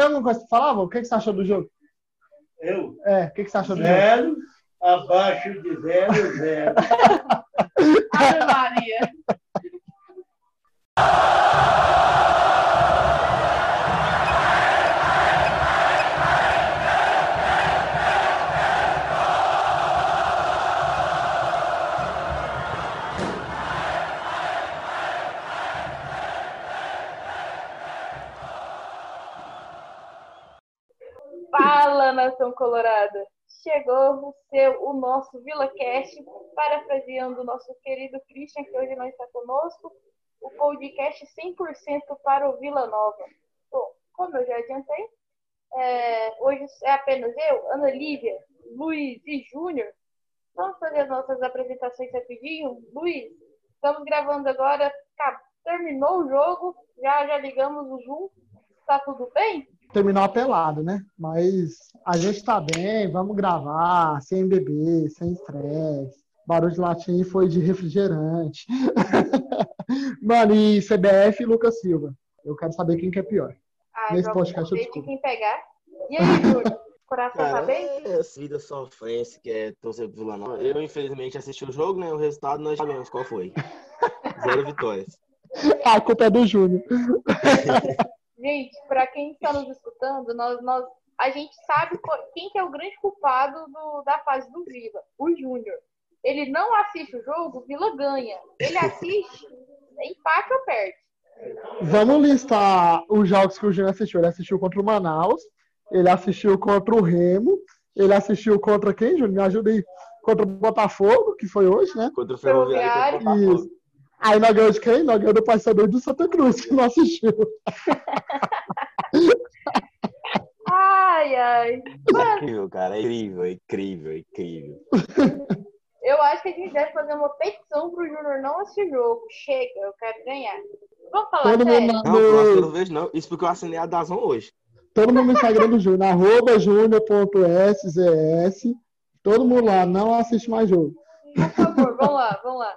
tem alguma coisa pra falar, vô? O que, que você achou do jogo? Eu? É, o que, que você achou do jogo? Zero, abaixo de zero, zero. Ave Maria. Chegou o seu, o nosso VilaCast, parafraseando o nosso querido Christian, que hoje não está conosco, o podcast 100% para o Vila Nova. Bom, como eu já adiantei, é, hoje é apenas eu, Ana Lívia, Luiz e Júnior. Vamos fazer as nossas apresentações rapidinho. Luiz, estamos gravando agora, tá, terminou o jogo, já, já ligamos o Zoom, tá tudo bem? Terminou apelado, né? Mas a gente tá bem, vamos gravar, sem beber, sem estresse. Barulho de latim foi de refrigerante. Mano, e CBF e Lucas Silva. Eu quero saber quem que é pior. Ah, Nesse podcast eu de descubro. quem pegar. E aí, Júnior? Coração tá Cara, bem? é essa vida sofrência que é torcer pro Vila Nova. Eu, infelizmente, assisti o jogo, né? O resultado nós sabemos qual foi. Zero vitórias. A culpa é do Júnior. Gente, para quem está nos escutando, nós, nós, a gente sabe quem que é o grande culpado do- da fase do Vila, o Júnior. Ele não assiste o jogo, o Vila ganha. Ele assiste, empate ou perde. Vamos listar os jogos que o Júnior assistiu. Ele assistiu contra o Manaus, ele assistiu contra o Remo, ele assistiu contra quem, Júnior? Me ajuda aí. Contra o Botafogo, que foi hoje, né? Contra o Ferroviário contra o Botafogo. Isso. Aí nós ganhamos de quem? Nós ganhamos do Paysandu do Santa Cruz, que não assistiu. Ai, ai. Mano, Incrível, cara. É incrível, é incrível, é incrível. eu acho que a gente deve fazer uma petição pro Júnior não assistir jogo. Chega, eu quero ganhar. Vamos falar Todo sério? mundo, Não, não vejo, não. Isso porque eu assinei a Dazon hoje. todo mundo no Instagram do Júnior, arroba júnior.szs. Todo mundo lá, não assiste mais jogo. Por favor, vamos lá, vamos lá.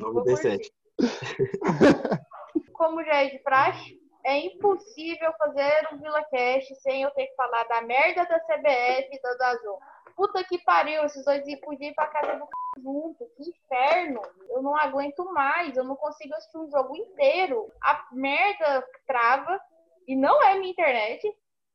9D7. Como já é de praxe, é impossível fazer um VilaCast sem eu ter que falar da merda da CBF e da Dazon. Puta que pariu, esses dois iam podia ir pra casa do c... junto. Que inferno. Eu não aguento mais, eu não consigo assistir um jogo inteiro. A merda trava, e não é minha internet,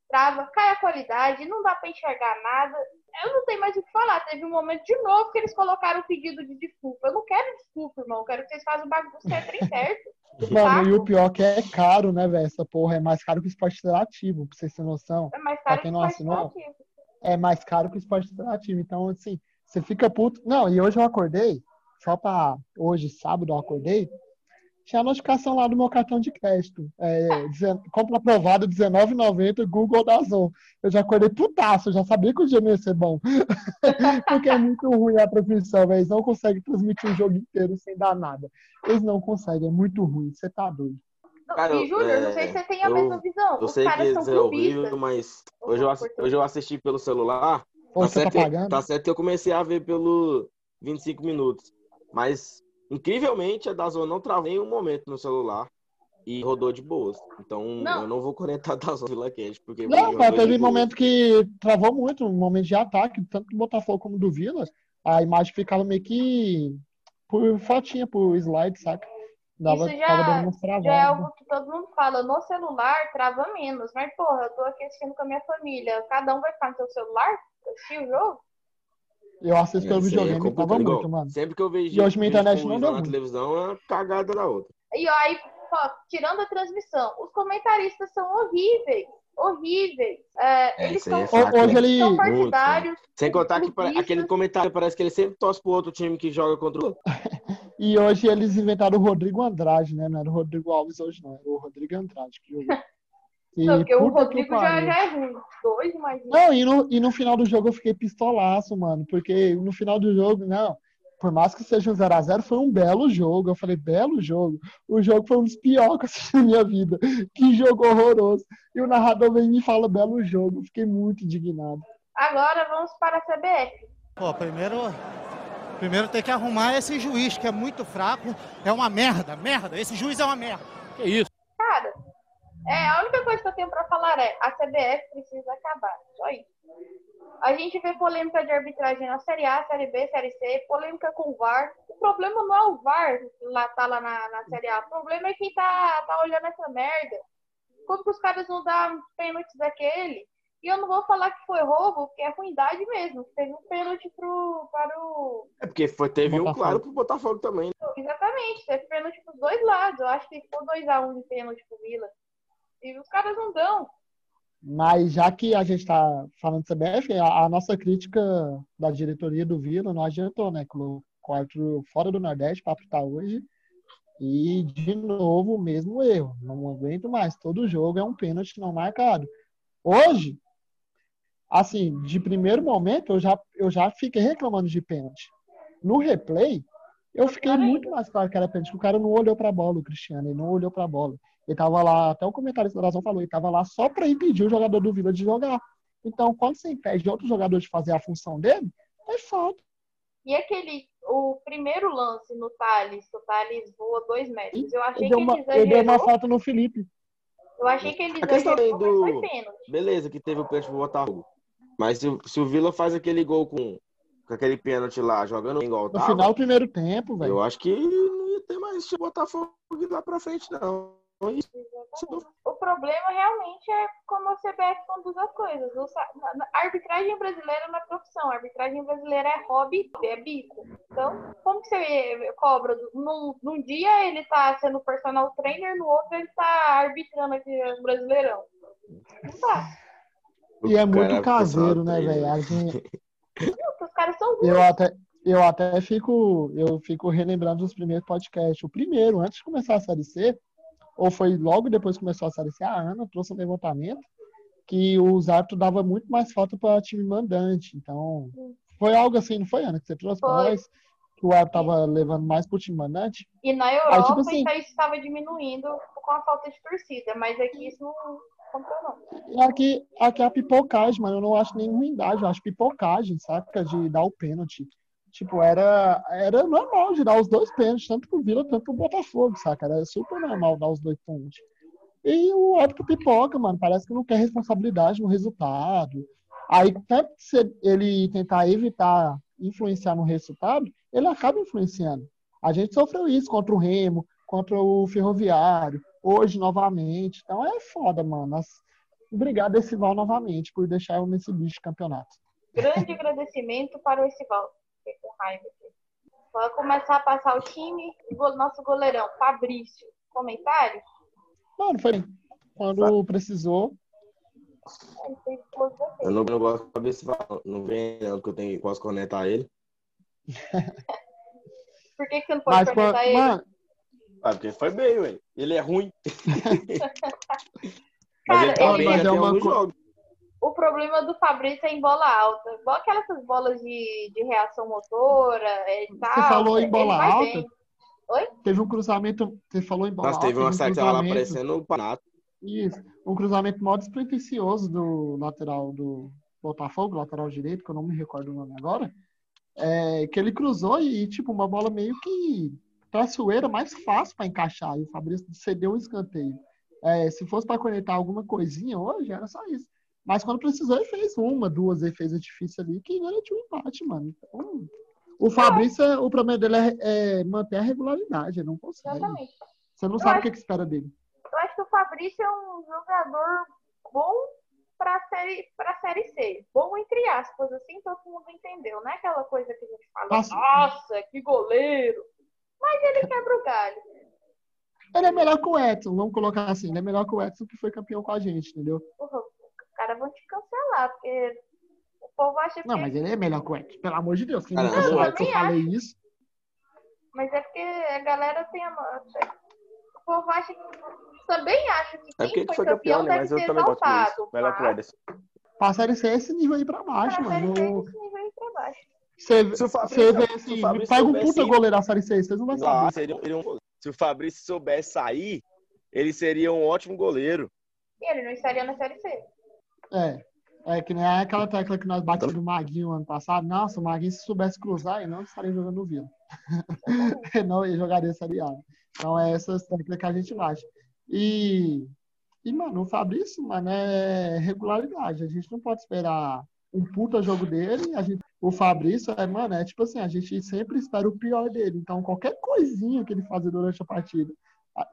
trava, cai a qualidade, não dá pra enxergar nada. Eu não tenho mais o que falar. Teve um momento de novo que eles colocaram o pedido de desculpa. Eu não quero desculpa, irmão. Eu quero que vocês façam o bagulho certo e certo. Mano, e o pior é que é caro, né, velho? Essa porra é mais caro que o esporte interativo, pra vocês terem noção. É mais Pra caro quem que não esporte assinou, é mais caro que o esporte interativo. Então, assim, você fica puto. Não, e hoje eu acordei, só pra hoje, sábado, eu acordei, tinha a notificação lá do meu cartão de crédito. É, dezen- compra aprovado R$19,90, Google Dazon. Eu já acordei putaço, eu já sabia que o dia não ia ser bom. Porque é muito ruim a transmissão, velho. Eles não conseguem transmitir o jogo inteiro sem dar nada. Eles não conseguem, é muito ruim. Você tá doido. Cara, e Júnior, é, não sei se você tem a eu- mesma visão. Eu Os sei que caras são é horrível, mas hoje eu, hoje eu assisti pelo celular. Tá Ou tá certo, pagando? tá certo que eu comecei a ver pelo 25 minutos. Mas, incrivelmente, a Dazon não travou em um momento no celular e rodou de boas. Então, Não. eu não vou conectar a Dazon Vila Cash, porque Não, cara, teve boas. momento que travou muito, um momento de ataque, tanto do Botafogo como do Vila. A imagem ficava meio que por fotinha, por slide, saca? Dava, Isso já-. Já é algo que todo mundo fala. No celular, trava menos. Mas, porra, eu tô aqui assistindo com a minha família. Cada um vai ficar no seu celular? Assistir o jogo? Eu assisto pelo é videogame, tava complicado. Igual, muito, mano. Sempre que eu vejo E hoje minha internet não deu na muito. televisão, é uma cagada da outra. E aí, tirando a transmissão, os comentaristas são horríveis. Horríveis. É, É, eles são, é fato, Hoje né? ele- são partidários. Sem contar que clubistas. aquele comentário parece que ele sempre torce pro outro time que joga contra o outro. E hoje eles inventaram o Rodrigo Andrade, né? Não era o Rodrigo Alves hoje, não. Era o Rodrigo Andrade que jogou. E Não, porque o Rodrigo já, já é ruim. Dois, mas. Não, e no, e no final do jogo eu fiquei pistolaço, mano. Porque no final do jogo, não. Por mais que seja um 0x0, foi um belo jogo. Eu falei, belo jogo. O jogo foi um dos piores que eu assisti na minha vida. Que jogo horroroso. E o narrador vem e me fala, belo jogo. Eu fiquei muito indignado. Agora vamos para a CBF. Pô, primeiro, primeiro tem que arrumar esse juiz, que é muito fraco. É uma merda, merda. Esse juiz é uma merda. Que isso? Cara, É, a única coisa que eu tenho pra falar é a CBF precisa acabar. Só isso. A gente vê polêmica de arbitragem na Série A, Série B, Série C, polêmica com o VAR. O problema não é o VAR que lá, tá lá na, na Série A. O problema é quem tá, tá olhando essa merda. Como que os caras não dão pênaltis daquele? E eu não vou falar que foi roubo, porque é ruindade mesmo. Teve um pênalti pro, para o. É porque foi, teve um claro pro Botafogo também. né? Exatamente, teve pênalti pros dois lados. Eu acho que ficou 2x1 de pênalti pro Vila. E os caras não dão. Mas já que a gente está falando de CBF, a, a nossa crítica da diretoria do Vila não adiantou, né? Colocou o árbitro fora do Nordeste para apitar hoje. E, de novo, o mesmo erro. Não aguento mais. Todo jogo é um pênalti não marcado. Hoje, assim, de primeiro momento, eu já, eu já fiquei reclamando de pênalti. No replay, eu fiquei muito mais claro que era pênalti. O cara não olhou para a bola, o Cristiano, ele não olhou para a bola. Ele tava lá, até o comentarista da Razão falou, ele tava lá só para impedir o jogador do Vila de jogar. Então, quando você impede outro jogador de fazer a função dele, é falta. E aquele, o primeiro lance no Thales, o Thales voa dois metros. Eu achei Ele que uma, ele ele deu uma exagerou. falta no Felipe. Eu achei que ele A questão exagerou, do- mas foi pênalti. Beleza, que teve o pênalti pro Botafogo. Mas se, o- se o Vila faz aquele gol com, com aquele pênalti lá, jogando igual No tava, final do primeiro tempo, velho. eu acho que não ia ter mais Botafogo lá pra frente, não. O problema realmente é como a CBF conduz as coisas. O sa- na- na- A arbitragem brasileira não é profissão, a arbitragem brasileira é hobby, é bico. Então, como que você cobra? Num, num dia ele tá sendo personal trainer, no outro ele tá arbitrando aqui no Brasileirão. Não dá. E é muito caseiro, né, velho? A gente- Os caras são ruins. Eu até, eu até fico, eu fico relembrando dos primeiros podcasts. O primeiro, antes de começar a Série C, ou foi logo depois que começou a Série C, a Ana trouxe um levantamento que os árbitros dava muito mais falta para time mandante. Então, foi algo assim, não foi, Ana, que você trouxe para nós? Que o árbitro tava levando mais pro time mandante? E na Europa Aí, tipo assim- isso estava diminuindo com a falta de torcida, mas aqui isso não contou, não. E aqui, aqui é a pipocagem, mano. Eu não acho nem ruindade, eu acho pipocagem, saca? De dar o pênalti. Tipo, era, era normal de dar os dois pênaltis, tanto pro Vila, tanto pro Botafogo, saca? Era super normal dar os dois pênaltis. E o árbitro pipoca, mano, parece que não quer responsabilidade no resultado. Aí, tanto se ele tentar evitar influenciar no resultado, ele acaba influenciando. A gente sofreu isso contra o Remo, contra o Ferroviário, hoje novamente. Então é foda, mano. Obrigado, Esival, novamente, por deixar eu nesse bicho de campeonato. Grande agradecimento para o Estival. Fiquei com raiva aqui. Vai começar a passar o time, o nosso goleirão, Fabrício. Comentário? Mano, foi bem. Quando precisou, duas vezes. Eu não, não gosto de saber se não vem, não, que eu tenho, posso conectar ele. Por que, que você não pode mas, quando- ele? Ah, porque foi bem, ué. Ele é ruim. Cara, Mas ele tá ele- bem é uma. O problema do Fabrício é em bola alta. Igual aquelas bolas de, de reação motora e tal. falou em ele bola alta? bem. teve um cruzamento. Você falou em bola Nossa, teve alta, uma um saída que tava lá cruzamento- aparecendo o Panato. Isso. Um cruzamento mó despretensioso do lateral do Botafogo, lateral direito, que eu não me recordo o nome agora. É, que ele cruzou e, tipo, uma bola meio que traiçoeira, mais fácil para encaixar. E o Fabrício cedeu um escanteio. É, se fosse para conectar alguma coisinha hoje, era só isso. Mas quando precisou, ele fez uma, duas defesas difíceis ali que garantiu o empate, mano. Então, o Fabrício, o problema dele é, é manter a regularidade, ele não consegue. Exatamente. Você não Eu sabe o acho- que, que espera dele. Eu acho que o Fabrício é um jogador bom para série para série C. Bom entre aspas, assim todo mundo entendeu, não é aquela coisa que a gente fala, Nossa. nossa, que goleiro. Mas ele quebra o galho. Ele é melhor que o Edson, vamos colocar assim. Ele é melhor que o Edson que foi campeão com a gente, entendeu? Os caras vão te cancelar, porque o povo acha que. Não, mas ele é melhor que o Edson. Pelo amor de Deus. Quem Cara, não eu eu também falei isso. Mas é porque a galera tem a. O povo acha que. Também acha que É quem porque que foi foi campeão, campeão, né? deve Mas eu ser também gosto exaltado. disso. Melhor que o Ederson. Pra Série C é esse nível aí pra baixo, pra série mano. Esse nível aí pra baixo. Você Se o Fabrício- você vê se o assim, Fabrício pega um soubesse puta ir- goleiro da Série C, vocês não vão Ah, saber. seria, seria um- se o Fabrício soubesse sair, ele seria um ótimo goleiro. E ele não estaria na série C. É. É que nem aquela tecla que nós batemos do Maguinho ano passado. Nossa, o Maguinho, se soubesse cruzar, ele não estaria jogando no Vila. não, ele jogaria Série A. Então, é essas teclas que a gente bate. E E, mano, o Fabrício, mano, é regularidade. A gente não pode esperar um puta jogo dele. A gente, o Fabrício, é, mano, é tipo assim, a gente sempre espera o pior dele. Então, qualquer coisinha que ele fazer durante a partida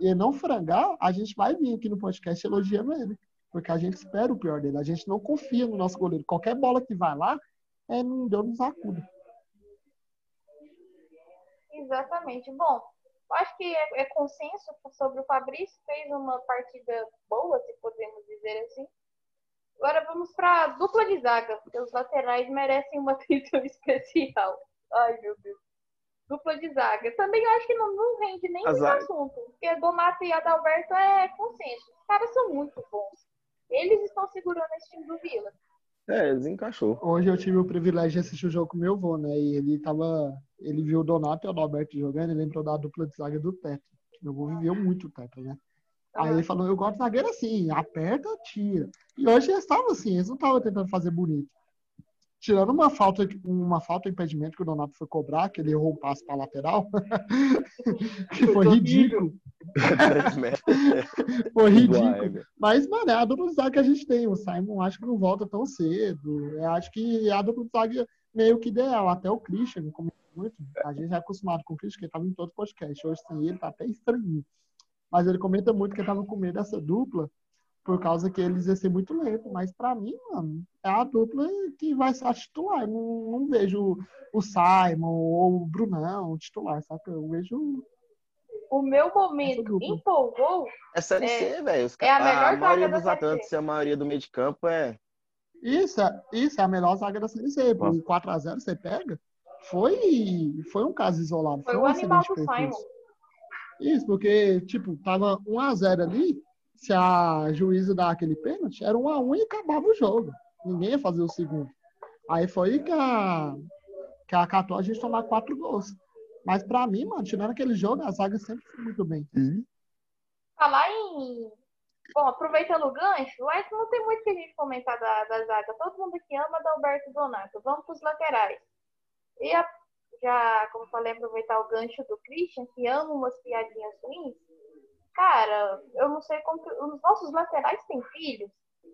e não frangar, a gente vai vir aqui no podcast elogiando ele. Porque a gente espera o pior dele. A gente não confia no nosso goleiro. Qualquer bola que vai lá, é, não deu nos acuda. Exatamente. Bom, eu acho que é, é consenso sobre o Fabrício. Fez uma partida boa, se podemos dizer assim. Agora vamos para a dupla de zaga, porque os laterais merecem uma atenção especial. Ai, meu Deus. Dupla de zaga. Também acho que não, não rende nem muito assunto, porque Donato e Adalberto é consenso. Os caras são muito bons. Eles estão segurando esse time do Vila. É, eles encaixou. Hoje eu tive o privilégio de assistir o jogo com meu avô, né? E ele tava. Ele viu o Donato e o Adalberto jogando e lembrou da dupla de zaga do Teto. Meu avô viveu muito o Teto, né? Aí ele falou, eu gosto de zagueiro assim, aperta, tira. E hoje eles estavam assim, eles não estavam tentando fazer bonito. Tirando uma falta, uma falta impedimento que o Donato foi cobrar, que ele errou o passe para lateral, que foi ridículo. foi ridículo. Mas, mano, é a dupla de zaga que a gente tem. O Simon acho que não volta tão cedo. Eu acho que é a dupla de zaga meio que ideal. Até o Christian, como muito. A gente é acostumado com o Christian, que estava em todo podcast. Hoje sem ele, tá até estranho. Mas ele comenta muito que estava com medo dessa dupla por causa que eles iam ser muito lento. Mas para mim, mano, é a dupla que vai ser a titular. Eu não, não vejo o Simon ou o Brunão titular, saca? Eu vejo. O meu momento empolgou. É Série C, É- velho. é a melhor a maioria zaga da dos atacantes C. e a maioria do meio de campo é. Isso, é- isso é a melhor zaga da Série C. O 4x0 você pega. Foi, foi um caso isolado. Foi Foi, o um animal acidente do perfeito. Simon. Isso, porque, tipo, tava 1x0 ali. Se a juíza dar aquele pênalti, era 1x1 e acabava o jogo. Ninguém ia fazer o segundo. Aí foi que a, que a catou a gente tomar quatro gols. Mas pra mim, mano, tirando aquele jogo, a zaga sempre foi muito bem. Falar em. Bom, aproveitando o gancho, que não tem muito que a gente comentar da, da zaga. Todo mundo aqui ama Adalberto Donato. Vamos para os laterais. E a- já, como falei, aproveitar o gancho do Christian, que ama umas piadinhas ruins. Cara, eu não sei como que. Os nossos laterais têm filhos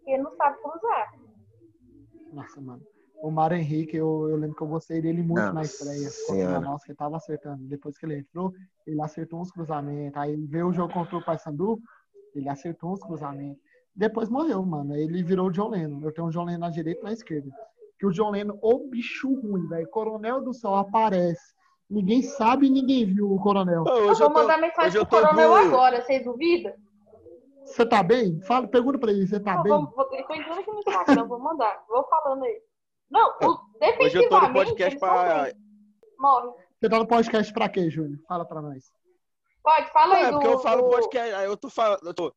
e não sabem cruzar. Nossa, mano. O Mário Henrique, eu, eu lembro que eu gostei dele muito na Nossa estreia. Senhora. Nossa, que ele tava acertando. Depois que ele entrou, ele acertou uns cruzamentos. Aí veio o jogo contra o Paysandu, ele acertou uns cruzamentos. Depois morreu, mano. Ele virou o John Lennon. Eu tenho o John Lennon na direita e na esquerda. Que o John Lennon, ô bicho ruim, velho. Coronel do Sol aparece. Ninguém sabe e ninguém viu o Coronel. Eu vou eu tô, mandar mensagem pro coronel agora, vocês duvidam? Você tá bem? Fala, pergunta pra ele, você tá Não, bem? vou, vou, ele foi entrando aqui no Instagram, vou mandar. Vou falando aí. Não, o, Hoje eu tô no podcast pra. Morre. Você tá no podcast pra quê, Júnior? Fala pra nós. Pode, fala aí É, do... porque eu falo do- podcast. Aí eu tô falando. Eu, tô,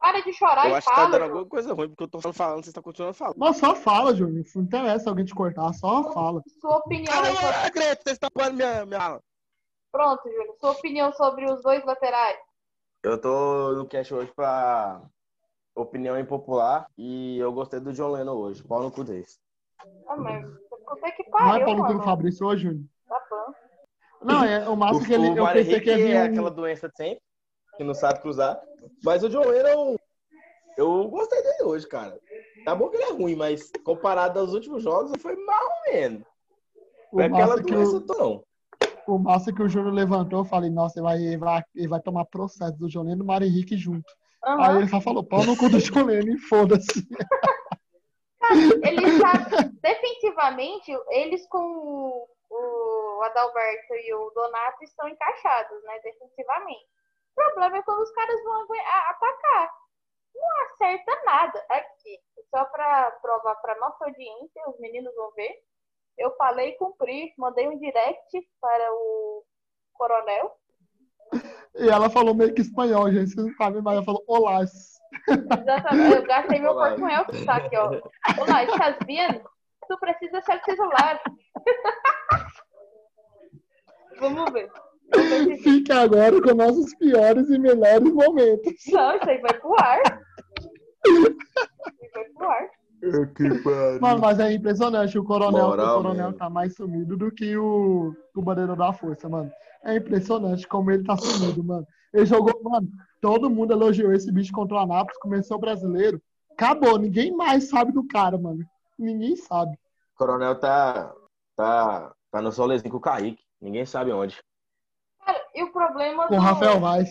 Para de chorar eu e acho que tá fala. dando alguma coisa ruim, porque eu tô falando, você tá continuando falando. Mas só fala, Júnior. Não interessa alguém te cortar, só fala. Sua opinião Ah, aí não, sobre... não acredito, você está pondo minha, minha fala. Pronto, Júlio. Sua opinião sobre os dois laterais. Eu tô no cast hoje pra opinião impopular e eu gostei do John Lennon hoje. Pau no cu desse. Ah, mas até que Não é pariu, Paulo do Fabrício hoje, Júnior? Tá bom. Não, é o máximo que ele. o Eu pensei que vir é um- aquela doença de sempre, que não sabe cruzar. Mas o John Lennon, eu gostei dele hoje, cara. Tá bom que ele é ruim, mas comparado aos últimos jogos, ele foi mal ou menos. Não é o, aquela massa que doença o, toda, não. o massa que o Júnior levantou, eu falei, nossa, ele vai, ele vai, ele vai tomar processo do João Leno e do Mário Henrique junto. Aham. Aí ele só falou, pau no cu do João Leno e foda-se. Eles sabem, defensivamente, eles com o, o Adalberto e o Donato estão encaixados, né? Defensivamente. O problema é quando os caras vão atacar. Não acerta nada. Aqui, só para provar para nossa audiência, os meninos vão ver. Eu falei cumpri, mandei um direct para o Coronel. E ela falou meio que espanhol, gente. Vocês não sabem, mas ela falou, olá. Exatamente. Eu gastei meu Olá. portunhol que tá aqui, ó. Olá, estás vendo? Tu precisa ser celular. Vamos ver. Fique agora com nossos piores e melhores momentos. Não, isso aí vai pro ar. Isso aí vai pro ar. Mano, mas é impressionante. O coronel, Moral, o coronel tá mais sumido do que o, o Bandeira da Força, mano. É impressionante como ele tá sumido, mano. Ele jogou, mano. Todo mundo elogiou esse bicho contra o Anápolis, começou o brasileiro. Acabou, ninguém mais sabe do cara, mano. Ninguém sabe. O Coronel tá, tá, tá no solezinho com o Kaique. Ninguém sabe onde. Cara, e o problema Com do, Rafael Vaz.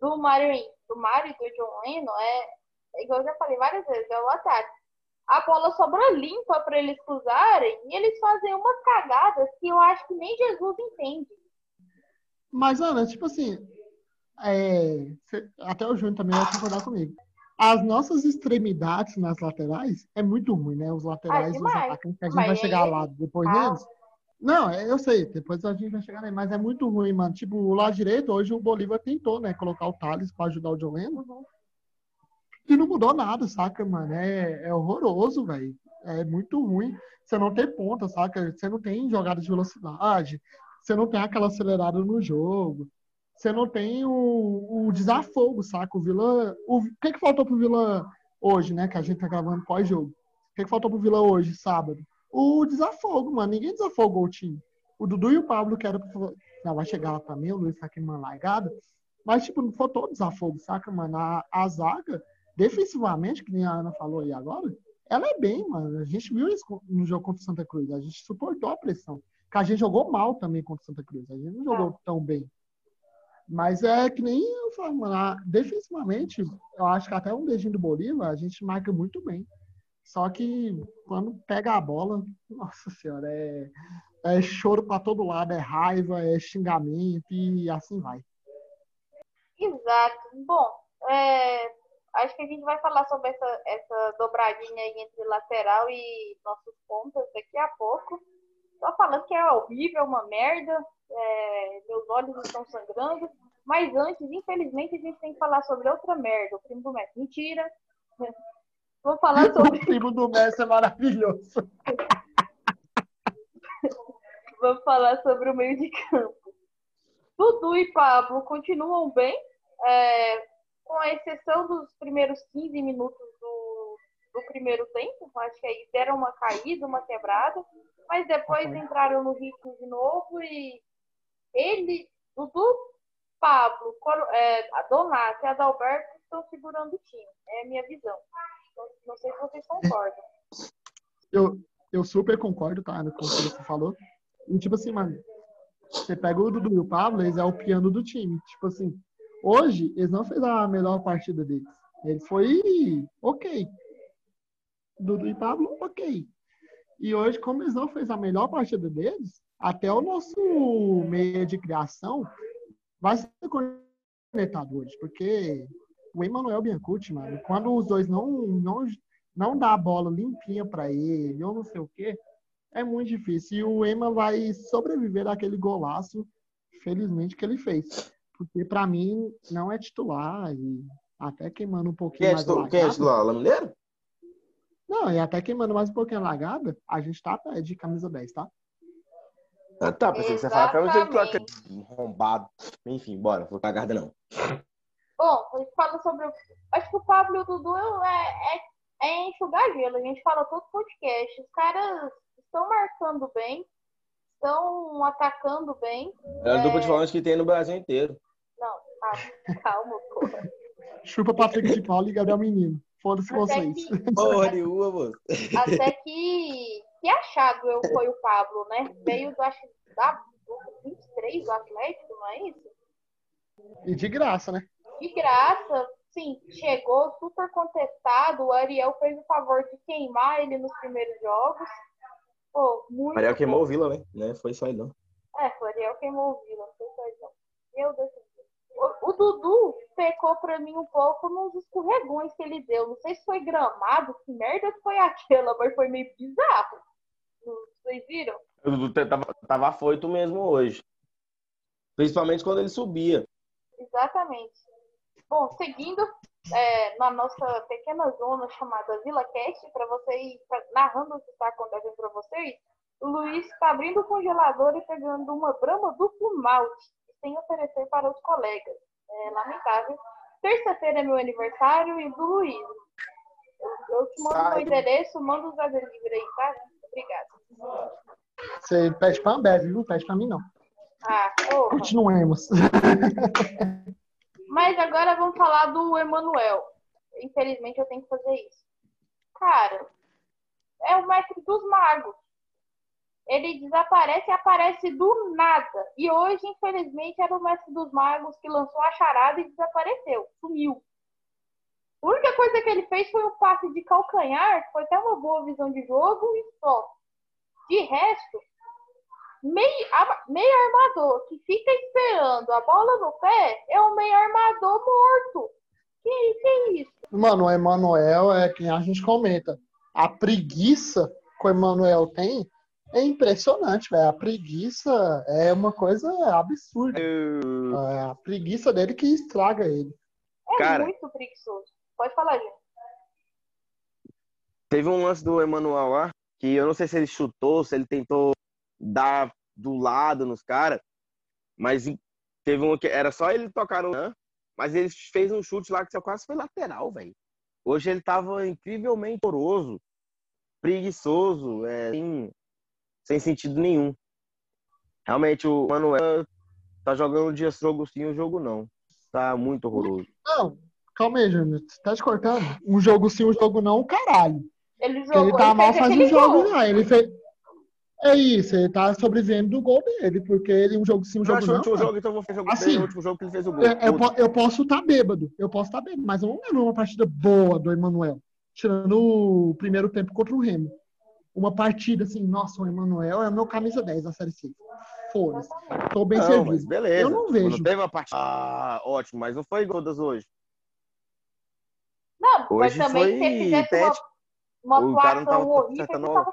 do Mário do Mário e do John Lennon é, é igual eu já falei várias vezes, é o ataque. A bola sobra limpa para eles cruzarem e eles fazem umas cagadas que eu acho que nem Jesus entende. Mas, Ana, tipo assim, é, até o Júnior também vai concordar comigo. As nossas extremidades nas laterais é muito ruim, né? Os laterais, os demais. atacantes, que a gente vai chegar lá depois Ah. deles. Não, é, eu sei, depois a gente vai chegar aí, mas é muito ruim, mano. Tipo, o lado direito, hoje o Bolívar tentou, né? Colocar o Thales pra ajudar o John Lennon. Uhum. E não mudou nada, saca, mano? É, é horroroso, velho. É muito ruim. Você não tem ponta, saca? Você não tem jogada de velocidade. Você não tem aquela acelerada no jogo. Você não tem o, o desafogo, saca? O Vila. O, o que, que faltou pro Vila hoje, né? Que a gente tá gravando pós-jogo. O que, que faltou pro Vila hoje, sábado? O desafogo, mano. Ninguém desafogou o time. O Dudu e o Pablo, que era. Não, vai chegar lá também, o Luiz tá aqui numa largada. Mas, tipo, não faltou desafogo, saca, mano? A, a zaga, defensivamente, que nem a Ana falou aí agora, ela é bem, mano. A gente viu isso no jogo contra o Santa Cruz. A gente suportou a pressão. Que a gente jogou mal também contra o Santa Cruz. A gente não jogou tão bem. Mas é que nem eu falo, mano. a- Defensivamente, eu acho que até um dedinho do Bolívar, a gente marca muito bem. Só que quando pega a bola, nossa senhora, é, é choro pra todo lado, é raiva, é xingamento e assim vai. Exato. Bom, é, acho que a gente vai falar sobre essa, essa dobradinha aí entre lateral e nossos pontas daqui a pouco. Só falando que é horrível, uma merda. é, meus olhos estão sangrando. Mas antes, infelizmente, a gente tem que falar sobre outra merda. O primo do Messi. Mentira. Vou falar sobre. O primo do Messi é maravilhoso. Vamos falar sobre o meio de campo. Dudu e Pablo continuam bem, é, com a exceção dos primeiros 15 minutos do, do primeiro tempo. Acho que aí deram uma caída, uma quebrada, mas depois Concordo. entraram no ritmo de novo e ele, Dudu, Pablo, Coro- é, a Donato e a Adalberto estão segurando o time. É a minha visão. Não, sei se vocês concordam. Eu, eu super concordo, tá, com o que você falou. E, tipo assim, mano, você pega o Dudu e o Pablo, eles é o piano do time. Tipo assim, hoje, eles não fez a melhor partida deles. Ele foi ok. Dudu e Pablo, ok. E hoje, como eles não fez a melhor partida deles, até o nosso meio de criação vai ser conectado hoje, porque o Emmanuel Biancucci, mano, quando os dois não, não, não dá a bola limpinha pra ele, ou não sei o quê, é muito difícil. E o Ema vai sobreviver daquele golaço, felizmente, que ele fez. Porque pra mim não é titular e até queimando um pouquinho Quem é, mais a titu- quem é titular? Lamineiro? Não, e até queimando mais um pouquinho a largada, a gente tá é, de camisa 10, tá? Ah, tá, pensei que você falava titular, Exatamente. que é arrombado. Enfim, bora, vou cagar não. Bom, a gente fala sobre. o- Acho que o Pablo e o Dudu é, é, é enxugar gelo. A gente fala todo podcast. Os caras estão marcando bem, estão atacando bem. É a dupla de volantes que tem no Brasil inteiro. Não, calma, calma, porra. Chupa Patrick de Paula e Gabriel Menino. Foda-se vocês. que, Porra nenhuma, moço. até que, que achado eu foi o Pablo, né? Veio do, acho, da, do 23 do Atlético, não é isso? E de graça, né? De graça, sim, chegou super contestado. O Ariel fez o favor de queimar ele nos primeiros jogos. Pô, muito. Ariel queimou o Vila, né? né? Foi isso aí, não. É, foi o Ariel queimou o Vila, não foi só isso. não. Meu Deus do céu. O, o Dudu pecou pra mim um pouco nos escorregões que ele deu. Não sei se foi gramado, que merda foi aquela, mas foi meio bizarro. Vocês viram? O Dudu tava, tava afoito mesmo hoje. Principalmente quando ele subia. Exatamente. Bom, seguindo é, na nossa pequena zona chamada Vila Cast, para vocês, pra- narrando o que está acontecendo para vocês, o Luiz está abrindo o congelador e pegando uma brama duplo malte, sem oferecer para os colegas. É lamentável. Terça-feira é meu aniversário e do Luiz. Eu, eu te mando Sai. meu endereço, manda os delivery aí, tá? Obrigada. Você pede pra Ambev, viu? Pede pra mim, não. Ah. Continuemos. Mas agora vamos falar do Emanuel. Infelizmente eu tenho que fazer isso. Cara, é o mestre dos magos. Ele desaparece e aparece do nada. E hoje, infelizmente, era o mestre dos magos que lançou a charada e desapareceu. Sumiu. A única coisa que ele fez foi um passe de calcanhar, foi até uma boa visão de jogo e só. De resto, meio, a- meio armador que fica esperando a bola no pé é um meio armador morto. Que, que é isso? Mano, o Emanuel é quem a gente comenta. A preguiça que o Emanuel tem é impressionante, velho. A preguiça é uma coisa absurda. É a preguiça dele que estraga ele. É Cara. muito preguiçoso. Pode falar, gente. Teve um lance do Emanuel lá, que eu não sei se ele chutou, se ele tentou dar do lado nos caras, mas teve um que era só ele tocar no mas ele fez um chute lá que quase foi lateral, velho. Hoje ele tava incrivelmente horroroso, preguiçoso, é, sem, sem sentido nenhum. Realmente o Manuel tá jogando o dia jogo sim, o jogo não. Tá muito horroroso. Não, calma aí, Júnior. Você tá te cortando? Um jogo sim, um jogo não, caralho. Ele jogou ele tá e mal fez faz aquele um jogo gol. já. Ele fez. É isso, ele tá sobrevivendo do gol dele, porque ele um jogo sim, um Eu jogo acho não. o último jogo, então eu vou fazer o Assim, dele, o último jogo que ele fez o gol. Eu, eu po- eu posso estar bêbado, eu posso estar bêbado, mas eu não lembro uma partida boa do Emanuel. Tirando o primeiro tempo contra o Remo. Uma partida assim, nossa, o Emanuel é o meu camisa 10 da Série C. Foda-se. Tô bem Não, servido. mas beleza. Eu não vejo. Quando teve uma partida ah, ótimo, mas não foi todas hoje. Não, mas Hoje também foi se ele fizesse uma, uma O cara não tava horrível, ele tava.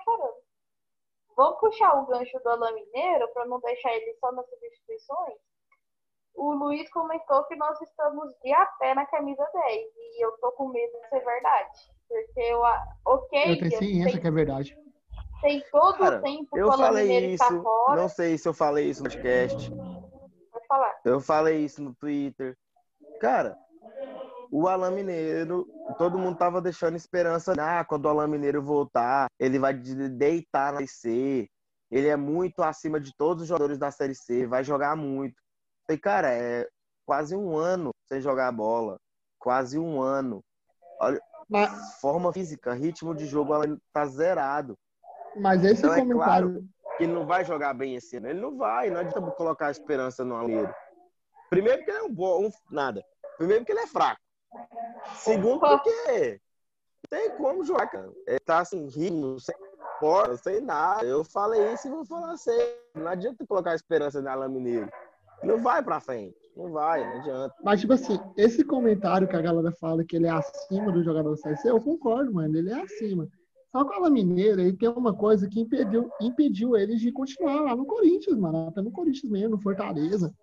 Vamos puxar o gancho do Alain Mineiro para não deixar ele só nas substituições. O Luiz comentou que nós estamos de a pé na camisa 10 e eu tô com medo de ser verdade. Porque eu, a- ok, Eu tenho ciência tem, que é verdade. tem todo Cara, o tempo que o Eu falei Mineiro isso, está fora. não sei se eu falei isso no podcast. Pode falar. Eu falei isso no Twitter. Cara, o Alain Mineiro, todo mundo tava deixando esperança. Ah, quando o Alain Mineiro voltar, ele vai de- deitar na Série C. Ele é muito acima de todos os jogadores da Série C, vai jogar muito. Falei, cara, é quase um ano sem jogar bola. Quase um ano. Mas, Forma física, ritmo de jogo, ela tá zerado. mas esse Então, é comentário. que ele não vai jogar bem esse ano. Ele não vai, não adianta colocar a esperança no Almeida. Primeiro porque ele é um bom, um, nada. Primeiro porque ele é fraco. Segundo porque não tem como jogar, cara. Ele tá assim, rindo, sem porta, sem nada. Eu falei isso e vou falar assim. Não adianta colocar a esperança no Alain Mineiro. Não vai pra frente. Não vai, não adianta. Mas, tipo assim, esse comentário que a galera fala que ele é acima do jogador da Série C, eu concordo, mano. Ele é acima. Só que o Alan Mineiro, ele tem uma coisa que impediu, impediu ele de continuar lá no Corinthians, mano. Até no Corinthians mesmo, no Fortaleza.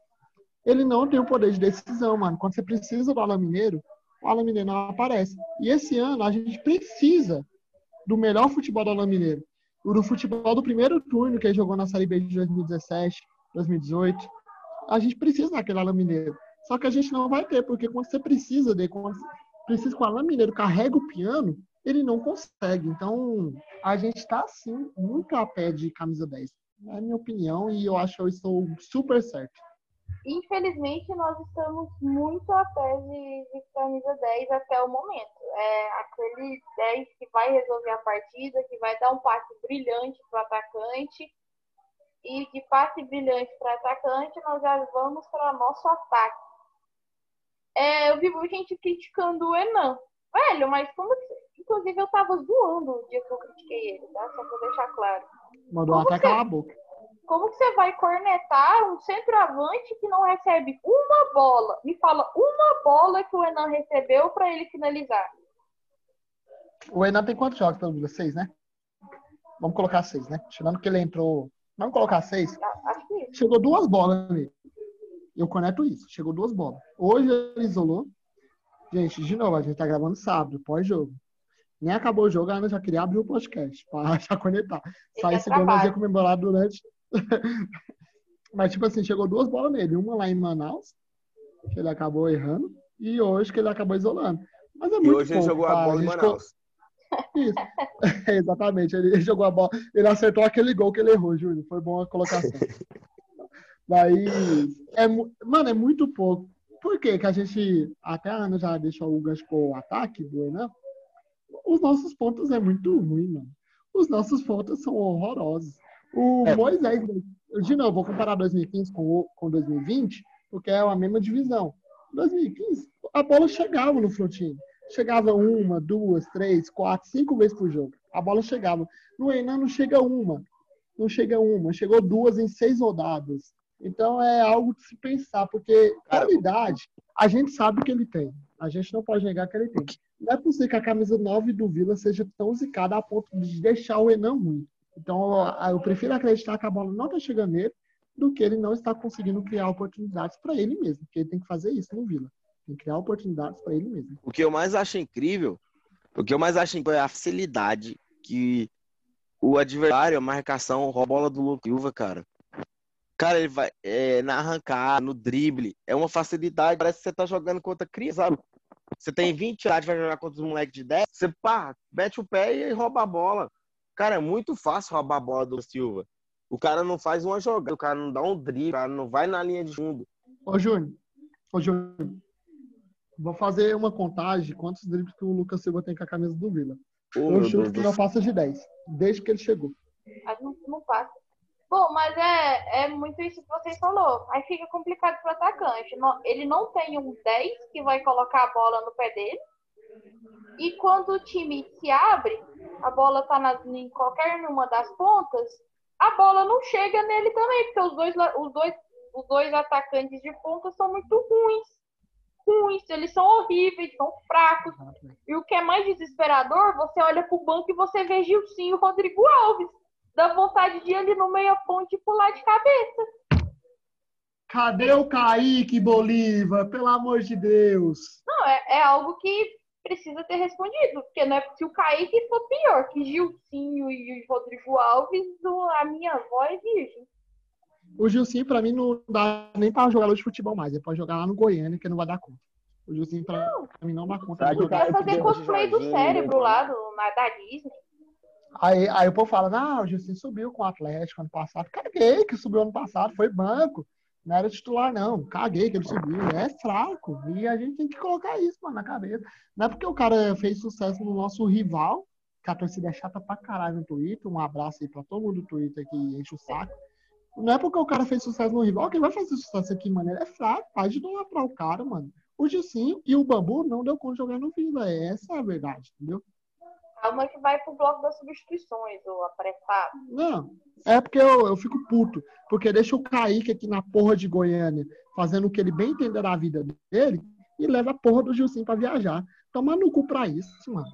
Ele não tem o poder de decisão, mano. Quando você precisa do Alan Mineiro, o Alan Mineiro não aparece. E esse ano a gente precisa do melhor futebol do Alan Mineiro. Do futebol do primeiro turno que ele jogou na Série B de 2017, 2018. A gente precisa daquele Alan Mineiro. Só que a gente não vai ter, porque quando você precisa dele, quando precisa que o Alan Mineiro carrega o piano, ele não consegue. Então, a gente está, sim, muito a pé de camisa 10. É a minha opinião e eu acho que eu estou super certo. Infelizmente, nós estamos muito a pé de, de camisa 10 até o momento. É aquele 10 que vai resolver a partida, que vai dar um passe brilhante para o atacante. E de passe brilhante para atacante, nós já vamos para nosso ataque. É, eu vi muita gente criticando o Enan. Velho, mas como que. Inclusive, eu tava zoando o dia que eu critiquei ele, tá? Só pra deixar claro. Mandou Como até calar a boca. Como que você vai cornetar um centroavante que não recebe uma bola? Me fala uma bola que o Enan recebeu para ele finalizar. O Enan tem quantos jogos pelo Vila? Seis, né? Vamos colocar seis, né? Tirando que ele entrou. Vamos colocar seis. A- Acho que. Chegou duas bolas nele. Eu conecto isso. Chegou duas bolas. Hoje ele isolou. Gente, de novo, a gente tá gravando sábado, pós-jogo. Nem acabou o jogo, a Ana já queria abrir o podcast pra já conectar. Sair é trabalho. ia comemorar durante. Mas, tipo assim, chegou duas bolas nele. Uma lá em Manaus, que ele acabou errando, e hoje que ele acabou isolando. Mas é E muito hoje ele pouco, jogou tá? a bola em Manaus. isso. Exatamente, ele ele jogou a bola, ele acertou aquele gol que ele errou, Júlio. Foi boa a colocação. Daí, é, mano, é muito pouco. por que que a gente, até a Ana já deixou o gancho pro ataque do Enan? Os nossos pontos é muito ruim, mano. Os nossos pontos são horrorosos. O É. Moisés, de novo, vou comparar 2015 com, com 2020, porque é a mesma divisão. 2015, a bola chegava no Flotine. Chegava uma, duas, três, quatro, cinco vezes por jogo. A bola chegava. No Enan não chega uma. Não chega uma. Chegou duas em seis rodadas. Então é algo de se pensar, porque Cara, qualidade, a gente sabe que ele tem. A gente não pode negar que ele tem. Não é possível que a camisa 9 do Vila seja tão zicada a ponto de deixar o Enan ruim. Então eu, prefiro acreditar que a bola não está chegando nele do que ele não está conseguindo criar oportunidades para ele mesmo. Porque ele tem que fazer isso no Vila. Tem que criar oportunidades para ele mesmo. O que eu mais acho incrível, o que eu mais acho incrível é a facilidade que o adversário, a marcação, rouba a bola do Lucas Silva, cara. Cara, ele vai é, na arrancada, no drible, é uma facilidade, parece que você tá jogando contra criança, sabe? Você tem 20 anos, vai jogar contra os moleques de 10, você pá, mete o pé e rouba a bola. Cara, é muito fácil roubar a bola do Silva. O cara não faz uma jogada, o cara não dá um drible, o cara não vai na linha de fundo. Ô, Júnior. Ô, Júnior. Vou fazer uma contagem de quantos dribles que o Lucas Silva tem com a camisa do Vila. Ô, chuto Deus que não passa de 10. Desde que ele chegou. Mas não, não passa. Bom, mas é, é muito isso que vocês falou. Aí fica complicado pro atacante. Não- ele não tem um 10 que vai colocar a bola no pé dele. E quando o time se abre, a bola tá nas, em qualquer uma das pontas, a bola não chega nele também, porque os dois, os dois, os dois atacantes de ponta são muito ruins. Ruins, eles são horríveis, são fracos. E o que é mais desesperador, você olha pro banco e você vê Gilcinho e Rodrigo Alves. Dá vontade de ir ali no meia ponte e pular de cabeça. Cadê o Kaique Bolívar? Pelo amor de Deus. Não, é, é algo que precisa ter respondido. Porque não é, se o Kaique for pior que Gilcinho e Rodrigo Alves, a minha avó é virgem. O Gilcinho, pra mim, não dá nem pra jogador de futebol mais. Ele pode jogar lá no Goiânia, que não vai dar conta. O Gilcinho, pra mim, não dá conta Tá jogar. Vai Kaique fazer cosplay do cérebro né? lá do, na, da Disney. Aí, aí o povo fala, não, o Gilcinho subiu com o Atlético ano passado. Caguei que subiu ano passado, foi banco. Não era titular, não. Caguei que ele subiu. É fraco. E a gente tem que colocar isso, mano, na cabeça. Não é porque o cara fez sucesso no nosso rival, que a torcida é chata pra caralho no Twitter. Um abraço aí pra todo mundo do Twitter que enche o saco. Não é porque o cara fez sucesso no rival que vai fazer sucesso aqui, mano. Ele é fraco. Faz de idolatrar o cara, mano. O Gilcinho e o Bambu não deu conta de jogar no Vila. Essa é a verdade, entendeu? Calma que vai pro bloco das substituições, o apressado. Não, é porque eu, eu fico puto. Porque deixa o Kaique aqui na porra de Goiânia, fazendo o que ele bem entender da vida dele, e leva a porra do Gilcinho pra viajar. Toma no cu pra isso, mano.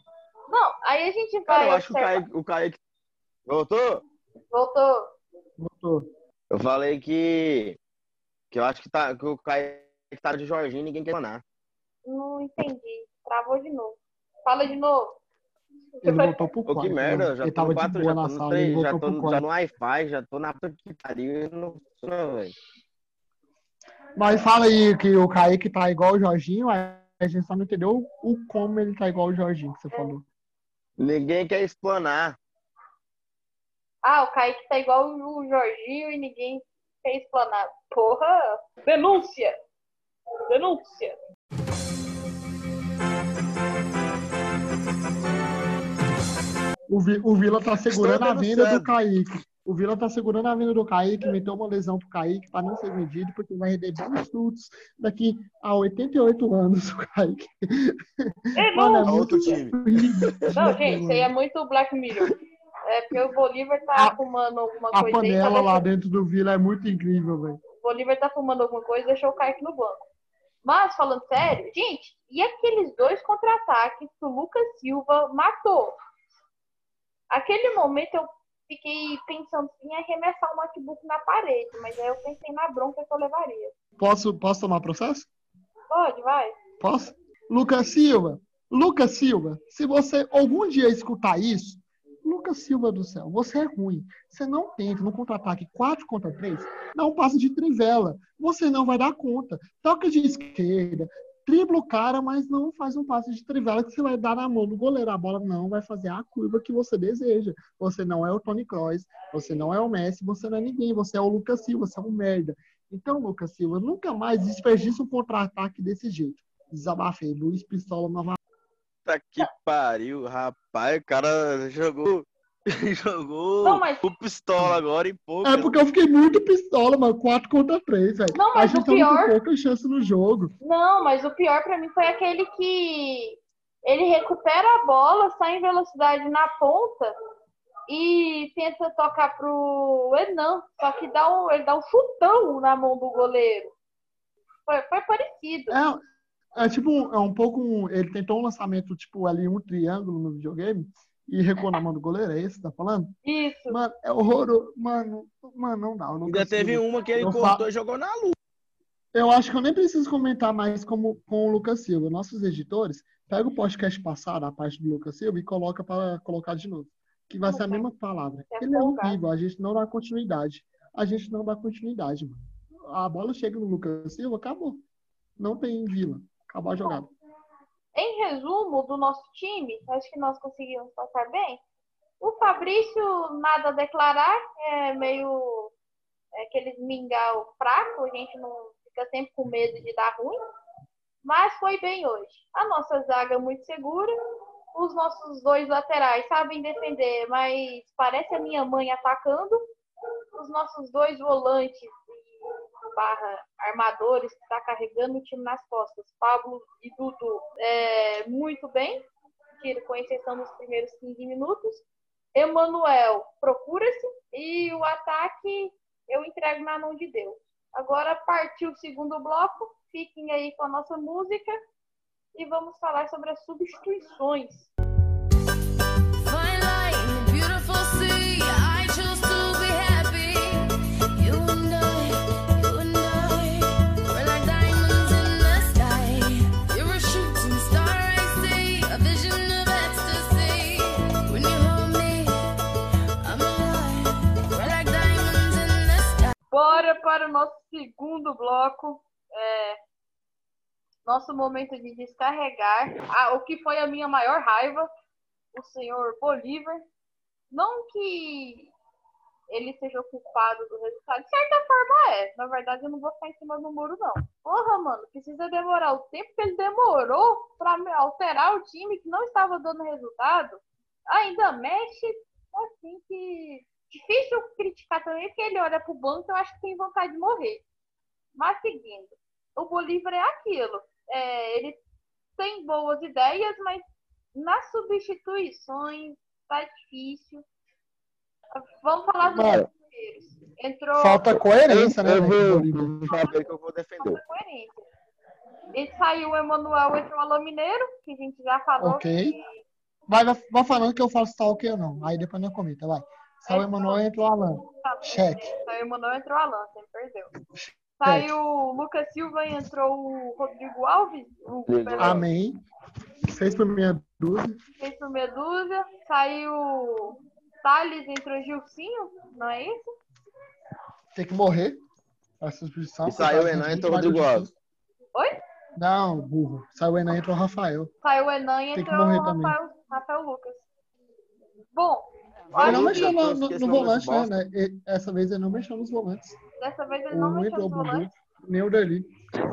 Não, aí a gente vai. Cara, eu acho que o observar- Kaique, o Kaique. Voltou? Voltou. Botou. Eu falei que. Que eu acho que, tá, que o Kaique tá de Jorginho e ninguém quer manar. Não entendi. Travou de novo. Fala de novo. Ele voltou pro quarto. que merda, né? já ele tô no tava de 4, boa já na tô no sala, ele 3, já voltou tô pro já no Wi-Fi, já tô na puta que pariu e não funciona, velho. Mas fala aí que o Kaique tá igual o Jorginho, a gente só não entendeu o como ele tá igual o Jorginho, que você falou. Ninguém quer explanar. Ah, o Kaique tá igual o Jorginho e ninguém quer explanar. Porra! Denúncia! Denúncia! O, Vi- o Vila tá segurando a vinda do. Kaique. O Vila tá segurando a vinda do Kaique, meteu uma lesão pro Kaique pra não ser vendido, porque vai render bons frutos daqui a 88 anos o Kaique. Mano, é muito outro time. Não, gente, isso aí é muito Black Mirror. É porque o Bolívar tá A- fumando alguma A coisa aí. tá panela lá dentro do Vila é muito incrível, velho. O Bolívar tá fumando alguma coisa e deixou o Kaique no banco. Mas, falando sério, gente, e aqueles dois contra-ataques que o Lucas Silva matou? Aquele momento eu fiquei pensando em arremessar o notebook na parede, mas aí eu pensei na bronca que eu levaria. Posso, posso tomar processo? Pode, vai. Posso? Lucas Silva, Lucas Silva, se você algum dia escutar isso, Lucas Silva do céu, você é ruim. Você não tenta no contra-ataque 4 contra 3, dá um passe de trivela. Você não vai dar conta. Toca de esquerda, dribla o cara, mas não faz um passe de trivela que você vai dar na mão do goleiro. A bola não vai fazer a curva que você deseja. Você não é o Tony Kroos, você não é o Messi, você não é ninguém. Você é o Lucas Silva, você é um merda. Então, Lucas Silva, nunca mais desperdiça um contra-ataque desse jeito. Desabafei. Luiz Pistola novamente. Puta que pariu, rapaz. O cara jogou. jogou Não, mas- o pistola agora em pouco. É porque eu fiquei muito pistola, mano. 4 contra 3, velho. Não, A mas gente o tava pior- com pouca chance no jogo. Não, mas o pior pra mim foi aquele que ele recupera a bola, sai em velocidade na ponta e tenta tocar pro Enan, só que dá um, ele dá um chutão na mão do goleiro. Foi, foi parecido. É, é tipo, um- é um pouco. um- ele tentou um lançamento, tipo, ali, um triângulo no videogame e recuou na mão do goleiro. É isso que você tá falando? Isso. Mano, é horroroso. Mano, mano, não dá. o Ainda Lucas teve Silva- uma que ele Eu cortou fa- e jogou na lua. Eu acho que eu nem preciso comentar mais como, com o Lucas Silva. Nossos editores, pega o podcast passado, a parte do Lucas Silva, e coloca para colocar de novo. Que vai ser a mesma palavra. Ele é horrível, a gente não dá continuidade. A gente não dá continuidade, mano. A bola chega no Lucas Silva, acabou. Não tem vila. Acabou a jogada. Em resumo do nosso time, acho que nós conseguimos passar bem. O Fabrício, nada a declarar, é meio é aqueles mingau fraco, a gente não fica sempre com medo de dar ruim, mas foi bem hoje. A nossa zaga é muito segura, os nossos dois laterais sabem defender, mas parece a minha mãe atacando. Os nossos dois volantes barra armadores que está carregando o time nas costas, Pablo e Dudu, é, muito bem, com exceção dos primeiros 15 minutos. Emanuel, procura-se, e o ataque eu entrego na mão de Deus. Agora partiu o segundo bloco, fiquem aí com a nossa música e vamos falar sobre as substituições. Bora para o nosso segundo bloco. É, nosso momento de descarregar. Ah, o que foi a minha maior raiva, o senhor Bolívar. Não que ele seja o culpado do resultado. De certa forma é. Na verdade, eu não vou ficar em cima do muro, não. Porra, mano, precisa demorar o tempo que ele demorou para alterar o time que não estava dando resultado. Ainda mexe assim que. Difícil criticar também, porque ele olha pro banco e eu acho que tem vontade de morrer. Mas seguindo, o Bolívar é aquilo. É, ele tem boas ideias, mas nas substituições tá difícil. Vamos falar dos Mano, primeiros. Entrou Falta coerência, né, eu vou saber que eu vou defender. coerência. E saiu o Emanuel, entrou o Alô Mineiro, que a gente já falou. Ok. que Vai, vai, falando que eu faço tal que ou não. Aí depois não comenta, vai. Saiu o Emanuel e entrou o Alan. Cheque. Saiu o Emanuel, entrou o Alan, você perdeu. Saiu o Lucas Silva e entrou o Rodrigo Alves. O Amém. Seis por meia dúzia. fez por meia dúzia. Saiu o Thales, entrou o Gilcinho, não é isso? Tem que morrer. A substituição. E saiu o Enan, gente, entrou o Rodrigo Alves. Oi? Não, burro. Saiu o Enan e entrou o Rafael. Saiu o Enan e Tem que entrou morrer o também. Rafael, Rafael Lucas. Bom, Ele não mexeu eu no, no- no volante, né? E- Essa vez ele não mexeu nos volantes. dessa vez ele O não mexeu nos volantes. nem o Deli.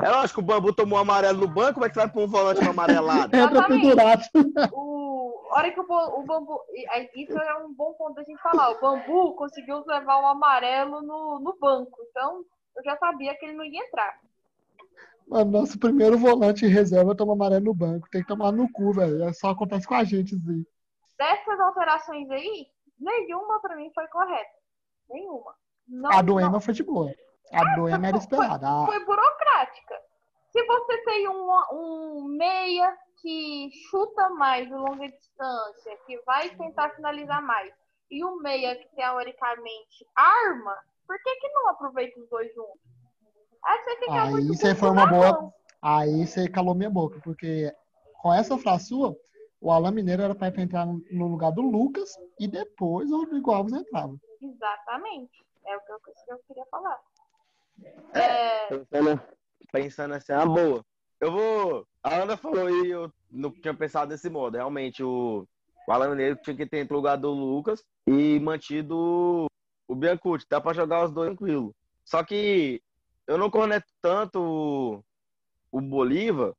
É lógico, o Bambu tomou amarelo no banco, como é que você vai pôr um volante amarelado? Entra Exatamente. pendurado. O, a hora que o, o bambu. Isso é um bom ponto da gente falar. O bambu conseguiu levar um amarelo no, no banco. Então, eu já sabia que ele não ia entrar. Mano, nosso primeiro volante em reserva toma amarelo no banco. Tem que tomar no cu, velho. É Só acontece com a gente aí. Dessas alterações aí, nenhuma pra mim foi correta. Nenhuma. Não, A do. Ema foi de boa. A do Ema era esperada. A- Foi burocrática. Se você tem um, um meia que chuta mais de longa distância, que vai tentar finalizar mais, e um meia que teoricamente arma, por que, que não aproveita os dois juntos? Aí você fica Aí muito você com foi uma boa- mão. Aí você calou minha boca, porque com essa frase sua, o Alan Mineiro era pra entrar no lugar do Lucas e depois o Rodrigo Alves entrava. Exatamente. É o que eu, que eu queria falar. É, Pensando, pensando assim, ah, boa. Eu vou. A Ana falou e eu não tinha pensado desse modo. Realmente, o, o Alan Mineiro tinha que ter entrado no lugar do Lucas e mantido o Biancucci. Dá pra jogar os dois tranquilo. Só que eu não corneto tanto o, o Bolívar,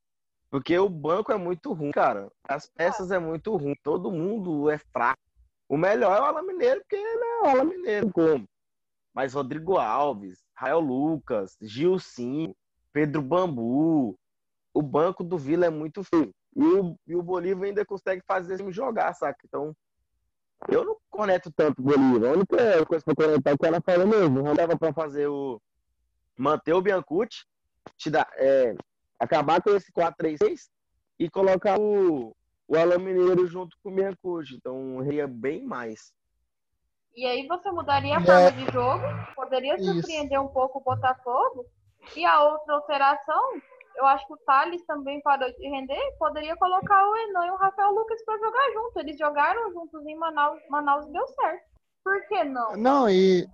porque o banco é muito ruim, cara. As peças é muito ruim. Todo mundo é fraco. O melhor é o Alan Mineiro, porque ele é o Alan Mineiro. Como? Mas Rodrigo Alves, Rael Lucas, Gilcinho, Pedro Bambu. O banco do Vila é muito feio. E o, e o Bolívar ainda consegue fazer time jogar, saca? Então, eu não conecto tanto o Bolívar. A única coisa pra conectar é o que ela falou mesmo. Não dava pra fazer o. Manter o Biancucci, te dar, é, acabar com esse 4-3-6 e colocar o, o Alan Mineiro junto com o Biancucci. Então, ria bem mais. E aí você mudaria a É. forma de jogo, poderia Isso. surpreender um pouco o Botafogo. E a outra alteração, eu acho que o Thales também parou de render, poderia colocar o Enan e o Rafael Lucas para jogar junto. Eles jogaram juntos em Manaus, Manaus e deu certo. Por que não? Não, e,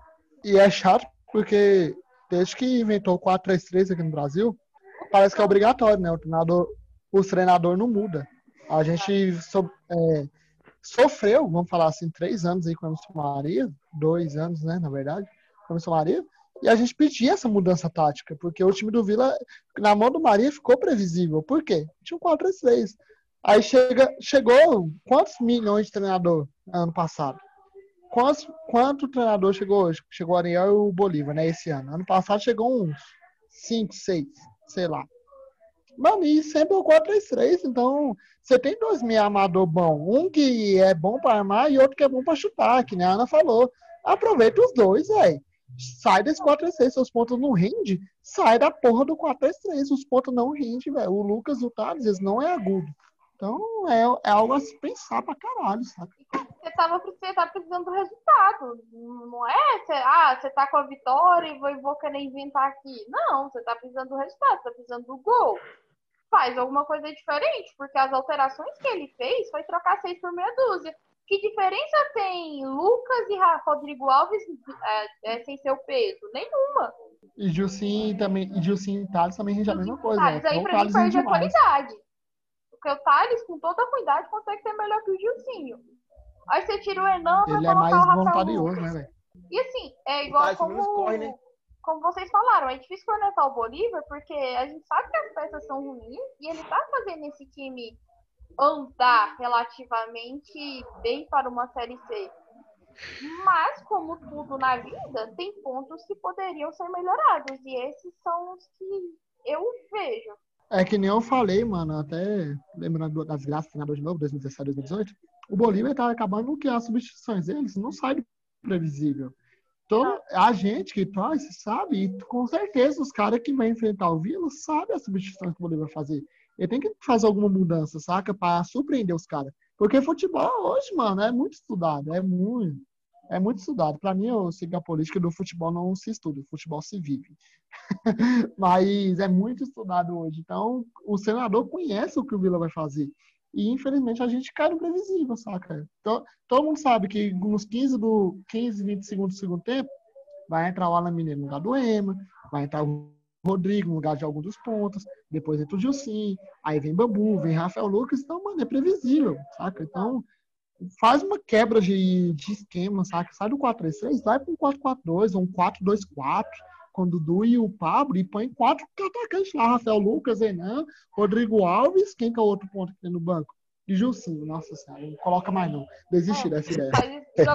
e é chato porque desde que inventou o 4-3-3 aqui no Brasil, parece que é obrigatório, né? O treinador, o treinador não muda. A gente so- é, sofreu, vamos falar assim, três anos aí com a Emerson Maria, dois anos, né, na verdade, com a Emerson Maria, e a gente pedia essa mudança tática, porque o time do Vila, na mão do Maria, ficou previsível. Por quê? Tinha um 4-3-3. Aí chega, chegou quantos milhões de treinador ano passado? Quantos, quanto treinador chegou hoje? Chegou o Ariel e o Bolívar, né, esse ano. Ano passado chegou uns 5, 6, sei lá. Mano, e sempre o 4-3-3, então você tem dois meio amador bom. Um que é bom pra armar e outro que é bom pra chutar, que nem a Ana falou. Aproveita os dois, velho. Sai desse 4-3-3, seus pontos não rendem, sai da porra do 4-3-3. Os pontos não rendem, velho. O Lucas, o Thales, eles não é agudo. Então é, é algo a se pensar pra caralho, sabe? Você tava, você tá precisando do resultado. Não é? Você, ah, você tá com a vitória e vou, vou querer inventar aqui. Não, você tá precisando do resultado, tá precisando do gol. Faz alguma coisa diferente, porque as alterações que ele fez foi trocar seis por meia dúzia. Que diferença tem Lucas e Rodrigo Alves é, é, sem seu peso? Nenhuma. E Gilcim também, e Gilcim e Thales também rende a mesma coisa. Thales, né? aí Então, pra mim perde a qualidade. Porque o Thales, com toda a cuidade, consegue ser melhor que o Gilcinho. Aí você tira o Enan pra Ele é colocar mais o Rafael voluntarioso, Lucas. né, velho? E assim, é igual Thales menos como, corre, né? Como vocês falaram, é difícil cornetar o Bolívar, porque a gente sabe que as peças são ruins e ele tá fazendo esse time andar relativamente bem para uma Série C. Mas, como tudo na vida, tem pontos que poderiam ser melhorados. E esses são os que eu vejo. É que nem eu falei, mano, até lembrando das graças treinador de novo, 2017, 2018, o Bolívar tá acabando que as substituições deles não saem previsível. Então, a gente que torce sabe, e com certeza os caras que vão enfrentar o Vila sabem as substituições que o Bolívar vai fazer. Ele tem que fazer alguma mudança, saca? Pra surpreender os caras. Porque futebol hoje, mano, é muito estudado, é muito. É muito estudado. Pra mim, eu sigo a política do futebol não se estuda, o futebol se vive. Mas é muito estudado hoje. Então, o senador conhece o que o Vila vai fazer. E, infelizmente, a gente cai no previsível, saca? Então, todo mundo sabe que nos 15, do, 15 20 segundos do segundo tempo, vai entrar o Alan Mineiro no lugar do Ema, vai entrar o Rodrigo no lugar de algum dos pontos, depois entra o Gilcim, aí vem Bambu, vem Rafael Lucas. Então, mano, é previsível, saca? Então, faz uma quebra de, de esquema, saca? Sai do 4-3-3, vai para um 4-4-2 ou um 4-2-4 com o Dudu e o Pablo e põe quatro atacantes lá, Rafael Lucas, Enan, Rodrigo Alves, quem que é o outro ponto que tem no banco? E Gilcinho, nossa senhora, não coloca mais não. Desiste É. dessa ideia. Então,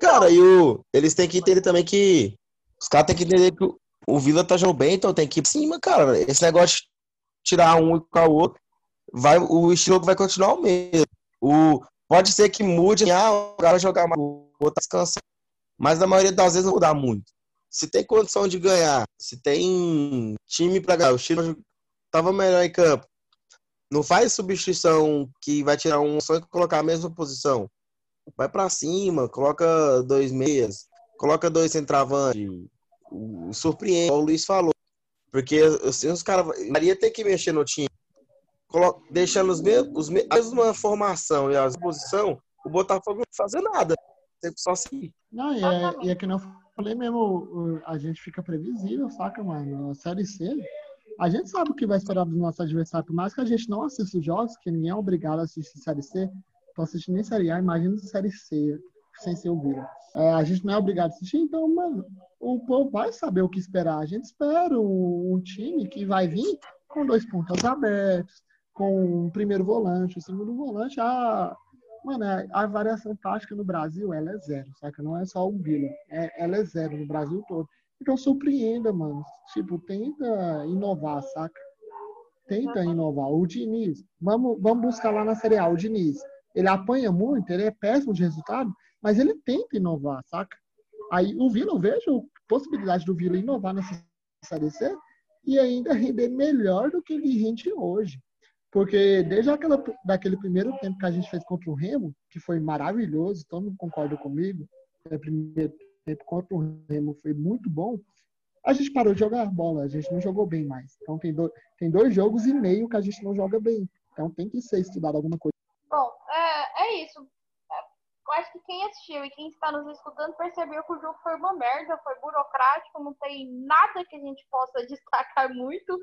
Cara, e o, eles têm que entender também que. Os caras têm que entender que o, o Vila tá jogando bem, então tem que ir pra cima, cara. Esse negócio de tirar um e colocar o outro, vai, o estilo vai continuar o mesmo. O, pode ser que mude, ah, o cara vai jogar mais, o outro tá descansando. Mas na maioria das vezes não muda muito. Se tem condição de ganhar, se tem time pra ganhar, o Chile tava melhor em campo. Não faz substituição que vai tirar um só e colocar a mesma posição. Vai pra cima, coloca dois meias, coloca dois centravantes, surpreende, o Luiz falou. Porque assim, os caras. Maria tem que mexer no time. Deixando os mesmos, os a mesma formação e a posição, o Botafogo não vai fazer nada. Tem que só seguir. Não, e é, é que não falei mesmo, o- o- a gente fica previsível, saca, mano? A Série C, a gente sabe o que vai esperar dos nossos adversários, por mais que a gente não assista os jogos, que ninguém é obrigado a assistir Série C, tô assistindo nem Série A, imagina Série C, sem ser o Vila. É, a gente não é obrigado a assistir, então, mano, o povo vai saber o que esperar. A gente espera um, um time que vai vir com dois pontas abertos, com um primeiro volante, o segundo volante. A, mano, a, a variação tática no Brasil, ela é zero, saca? Não é só o Vila, é, ela é zero no Brasil todo. Então surpreenda, mano. Tipo, tenta inovar, saca? Tenta inovar. O Diniz, vamos, vamos buscar lá na Série A, o Diniz. Ele apanha muito, ele é péssimo de resultado, mas ele tenta inovar, saca? Aí o Vila, eu vejo possibilidade do Vila inovar nessa Série C e ainda render melhor do que ele rende hoje. Porque desde aquela, daquele primeiro tempo que a gente fez contra o Remo, que foi maravilhoso, todo mundo concorda comigo, o primeiro tempo contra o Remo foi muito bom, a gente parou de jogar bola, a gente não jogou bem mais. Então tem, do, tem dois jogos e meio que a gente não joga bem. Então tem que ser estudado alguma coisa. Bom, é, é isso. É, Eu acho que quem assistiu e quem está nos escutando percebeu que o jogo foi uma merda, foi burocrático, não tem nada que a gente possa destacar muito.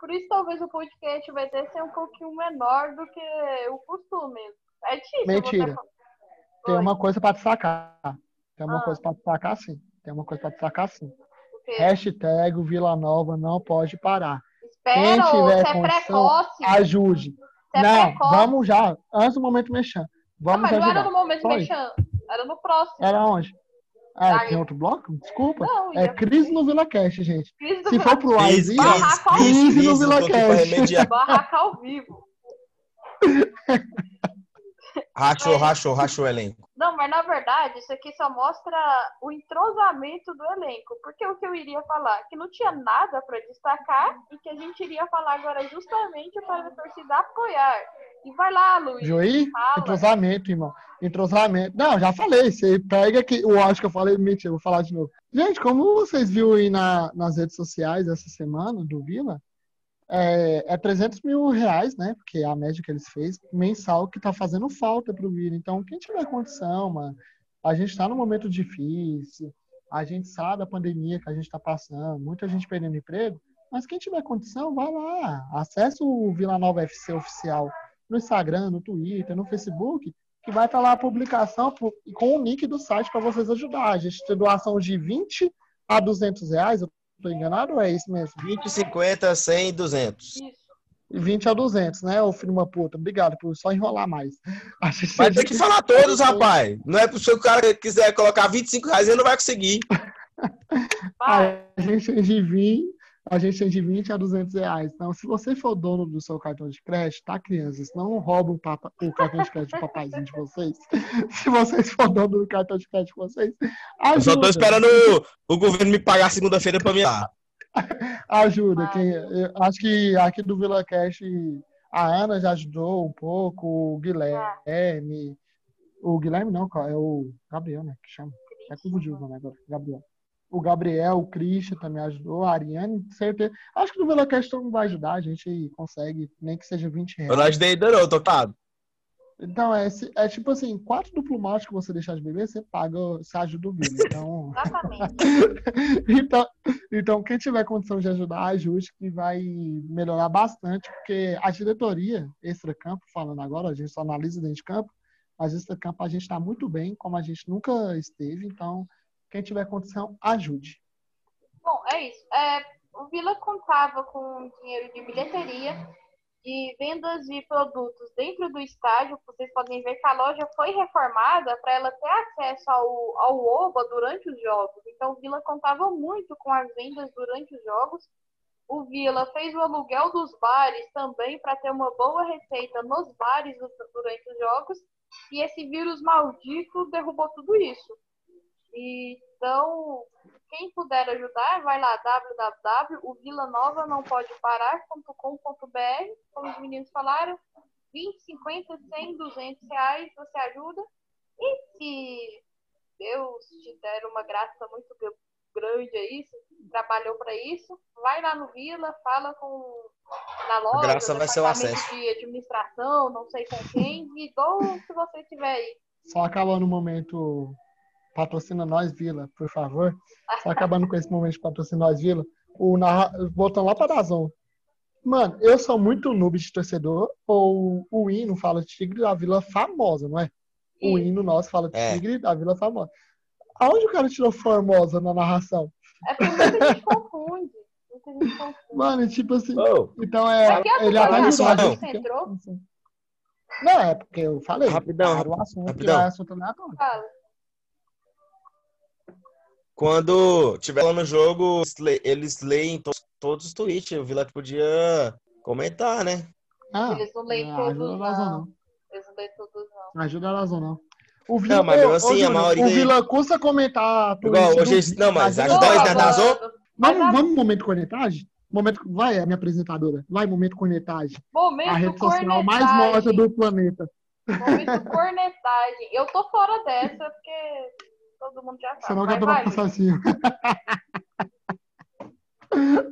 Por isso, talvez o podcast vai ter ser um pouquinho menor do que o costume. É difícil. Mentira. Tem uma coisa para destacar. Tem uma Ah. coisa para destacar sim. Tem uma coisa para destacar sim. Hashtag o Vila Nova não pode parar. Espera, ô, tiver você é condição, precoce. Ajude. Você é Não, precoce. vamos já. Antes do momento mexer. Não, Vamos mas não era ajudar. no momento mexendo. Era no próximo. Era onde? Ah, tem outro bloco? Desculpa. Não, É crise no Vila Cast, gente. Crise Se for pro Cris, Live, Barraco ao Cris, vivo. Cris, no Vilacast. remediar. Barraca ao vivo. Rachou, rachou, rachou o elenco. Não, mas na verdade, isso aqui só mostra o entrosamento do elenco. Porque o que eu iria falar? Que não tinha nada para destacar e que a gente iria falar agora justamente para a torcida apoiar. E vai lá, Luiz. Fala. entrosamento, irmão. Entrosamento. Não, já falei. Você pega que. Eu acho que eu falei, mentira, vou falar de novo. Gente, como vocês viram aí na, nas redes sociais essa semana do Vila, é, é 300 mil reais, né? Porque é a média que eles fez, mensal, que tá fazendo falta pro Vila. Então, quem tiver condição, mano, a gente tá num momento difícil, a gente sabe a pandemia que a gente tá passando, muita gente perdendo emprego, mas quem tiver condição, vai lá, acessa o Vila Nova FC oficial no Instagram, no Twitter, no Facebook, que vai estar lá a publicação com o link do site para vocês ajudar. A gente tem doação de 20 a 200 reais, eu estou enganado ou é isso mesmo? 20, 50, 100, 200. Isso. 20 a 200, né, ô filho de uma puta? Obrigado por só enrolar mais. A gente Vai ter que falar todos, rapaz. Não é pro seu cara quiser colocar 25 reais, ele não vai conseguir. A gente tem de 20, a gente tem de 20 a 200 reais. Então, se você for dono do seu cartão de crédito, tá, crianças? Não rouba o, o cartão de crédito do papaizinho de vocês. Se vocês for dono do cartão de crédito de vocês, Eu só tô ajuda. esperando o, o governo me pagar segunda-feira pra me dar. Ajuda. Quem, acho que aqui do Vila Cash a Ana já ajudou um pouco, o Guilherme. O Guilherme não, é o Gabriel, né? Que chama. É confundiu o nome agora, Gabriel. O Gabriel, o Christian também ajudou, a Ariane, certeza. Acho que no Vila Cash todo mundo vai ajudar, a gente consegue, nem que seja 20 Eu reais. não ajudei ainda não, tocado. Então, é, é tipo assim, quatro duplo malte que você deixar de beber, você paga, você ajuda o Vila. Então. Exatamente. então, então, quem tiver condição de ajudar, ajude, que vai melhorar bastante, porque a diretoria, extra-campo, falando agora, a gente só analisa dentro de campo, mas extra-campo a gente está muito bem, como a gente nunca esteve, então, quem tiver condição, ajude. Bom, é isso. É, o Vila contava com dinheiro de bilheteria e vendas de produtos dentro do estádio. Vocês podem ver que a loja foi reformada para ela ter acesso ao, ao OBA durante os jogos. Então, o Vila contava muito com as vendas durante os jogos. O Vila fez o aluguel dos bares também para ter uma boa receita nos bares du- durante os jogos. E esse vírus maldito derrubou tudo isso. Então, quem puder ajudar, vai lá, www.ovilanova.não-pode-parar.com.br, como os meninos falaram, 20, 50, 100, 200 reais, você ajuda. E se Deus te der uma graça muito gr- grande aí, se trabalhou para isso, vai lá no Vila, fala com na loja, graça vai ser o acesso. de administração, não sei com quem, e dou o que você tiver aí. Só acabando o momento, patrocina nós, Vila, por favor. Só acabando com esse momento de patrocina nós, Vila. O narra... Voltando lá para Dazon. Mano, eu sou muito noob de torcedor, ou o hino fala Tigre da Vila famosa, não é? O hino nosso fala É. Tigre da Vila famosa. Aonde o cara tirou Formosa na narração? É porque muita gente confunde. Muita gente confunde. Mano, tipo assim. Ô, Então é. Ele é a você entrou? Não, é porque eu falei. Rapidão, Era o assunto que rapidão. é assunto aleatório. Fala. Quando tiver lá no jogo, eles le- eles leem to- todos os tweets. O Vila podia comentar, né? Ah, Eles não leem não todos, ajuda a razão, não. não. Eles não leem todos, não. Ajuda a razão, não. O Não, mas assim, a maioria- O Vila custa comentar. tudo Igual isso hoje, do- não, mas ajudar eles na. Mas Vamos, vamos no momento cornetagem? Momento, vai, a minha apresentadora. Vai, momento cornetagem. Momento A rede social mais cornetagem. morta do planeta. Momento cornetagem. Eu tô fora dessa, porque todo mundo já Você sabe. não Vai, quer tomar vai, processo.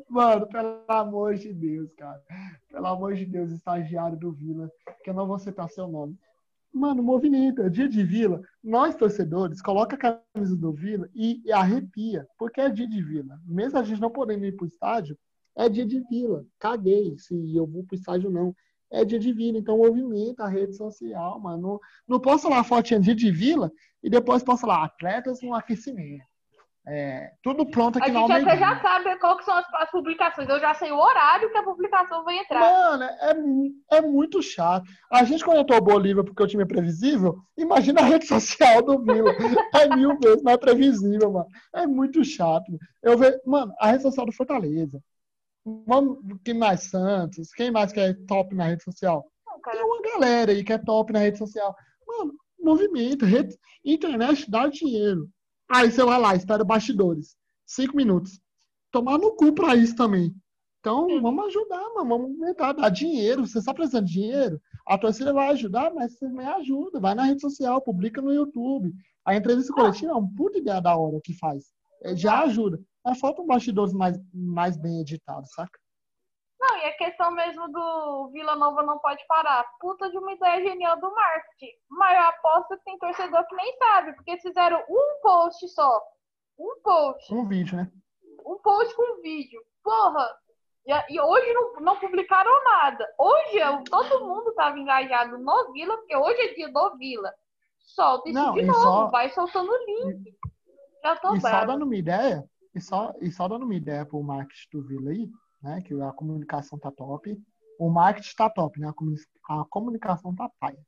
Mano, pelo amor de Deus, cara. Pelo amor de Deus, estagiário do Vila, que eu não vou citar seu nome. Mano, movimento, é dia de Vila. Nós, torcedores, coloca a camisa do Vila e, e arrepia, porque é dia de Vila. Mesmo a gente não podendo ir pro estádio, é dia de Vila. Caguei se eu vou pro estádio ou não. É dia de Vila, então movimenta a rede social, mano. Não, não posso lá fotinha dia de Vila e depois posso lá atletas no aquecimento. É, tudo pronto A aqui na gente até Almedinha. já sabe qual que são as, as publicações. Eu já sei o horário que a publicação vai entrar. Mano, é, é muito chato. A gente comentou o Bolívia porque o time é previsível. Imagina a rede social do Vila. É mil vezes mais previsível, mano. É muito chato. Eu vejo, mano, a rede social do Fortaleza. Vamos, quem mais Santos? Quem mais que é top na rede social? Não, cara, Tem uma galera aí que é top na rede social. Mano, movimento, rede, internet dá dinheiro. Aí você vai lá, espera bastidores. Cinco minutos. Tomar no cu pra isso também. Então, vamos ajudar, mano. Vamos movimentar, dar dinheiro. Você está precisando de dinheiro? A torcida vai ajudar, mas você também ajuda. Vai na rede social, publica no YouTube. A entrevista coletiva é uma puta ideia da hora que faz. É, Já ajuda. Mas faltam bastidores mais, mais bem editados, saca? Não, e a questão mesmo do Vila Nova não pode parar. Puta de uma ideia genial do marketing. Mas eu aposto que tem torcedor que nem sabe, porque eles fizeram um post só. Um post. Um vídeo, né? Um post com vídeo. Porra! E, hoje não, não publicaram nada. Hoje eu- todo mundo tava engajado no Vila, porque hoje é dia do Vila. Solta isso Não, de novo, só- vai soltando o link. Já tô E só brava. dando uma ideia, e só, e só dando uma ideia pro marketing do Vila aí, né? Que a comunicação tá top. O marketing tá top, né? A, comuni- a comunicação tá paia.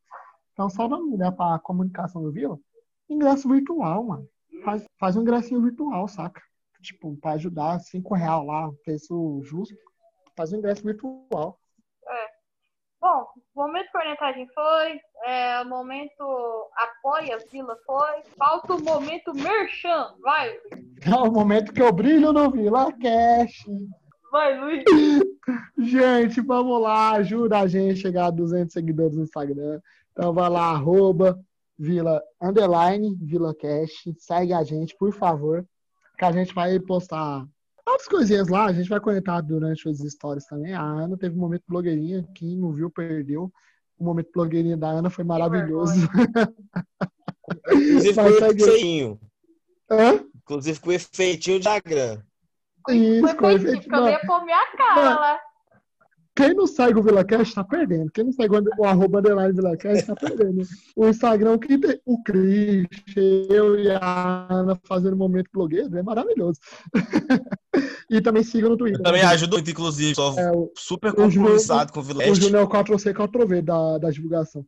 Então, só dando uma ideia pra comunicação do Vila, ingresso virtual, mano. Faz, faz um ingressinho virtual, saca? Tipo, pra ajudar, cinco real lá, preço justo. Faz um ingresso virtual. Bom, o momento cornetagem foi, é, o momento apoia Vila foi, falta o momento merchan. Vai, É o momento que eu brilho no Vila Cash. vai, Luiz. Gente, vamos lá, ajuda a gente a chegar a 200 seguidores no Instagram. Então vai lá, arroba Vila Underline Vila Cash. Segue a gente, por favor, que a gente vai postar outras coisinhas lá. A gente vai comentar durante as stories também. A Ana teve um momento blogueirinha, quem não viu, perdeu. O momento blogueirinha da Ana foi maravilhoso. Inclusive com efeitinho. Hã? Inclusive com o efeitinho de Instagram. Isso, coisa que eu ia pôr minha cara. Quem não segue o VilaCast tá perdendo. Quem não segue o arroba underline VilaCast tá perdendo. O Instagram, que tem o Cris, eu e a Ana fazendo momento blogueiro, é maravilhoso. e também siga no Twitter. Eu também ajudo muito, inclusive. Sou É, o, super compromissado com o Vila o Júnior é o 4C, 4V da, da divulgação.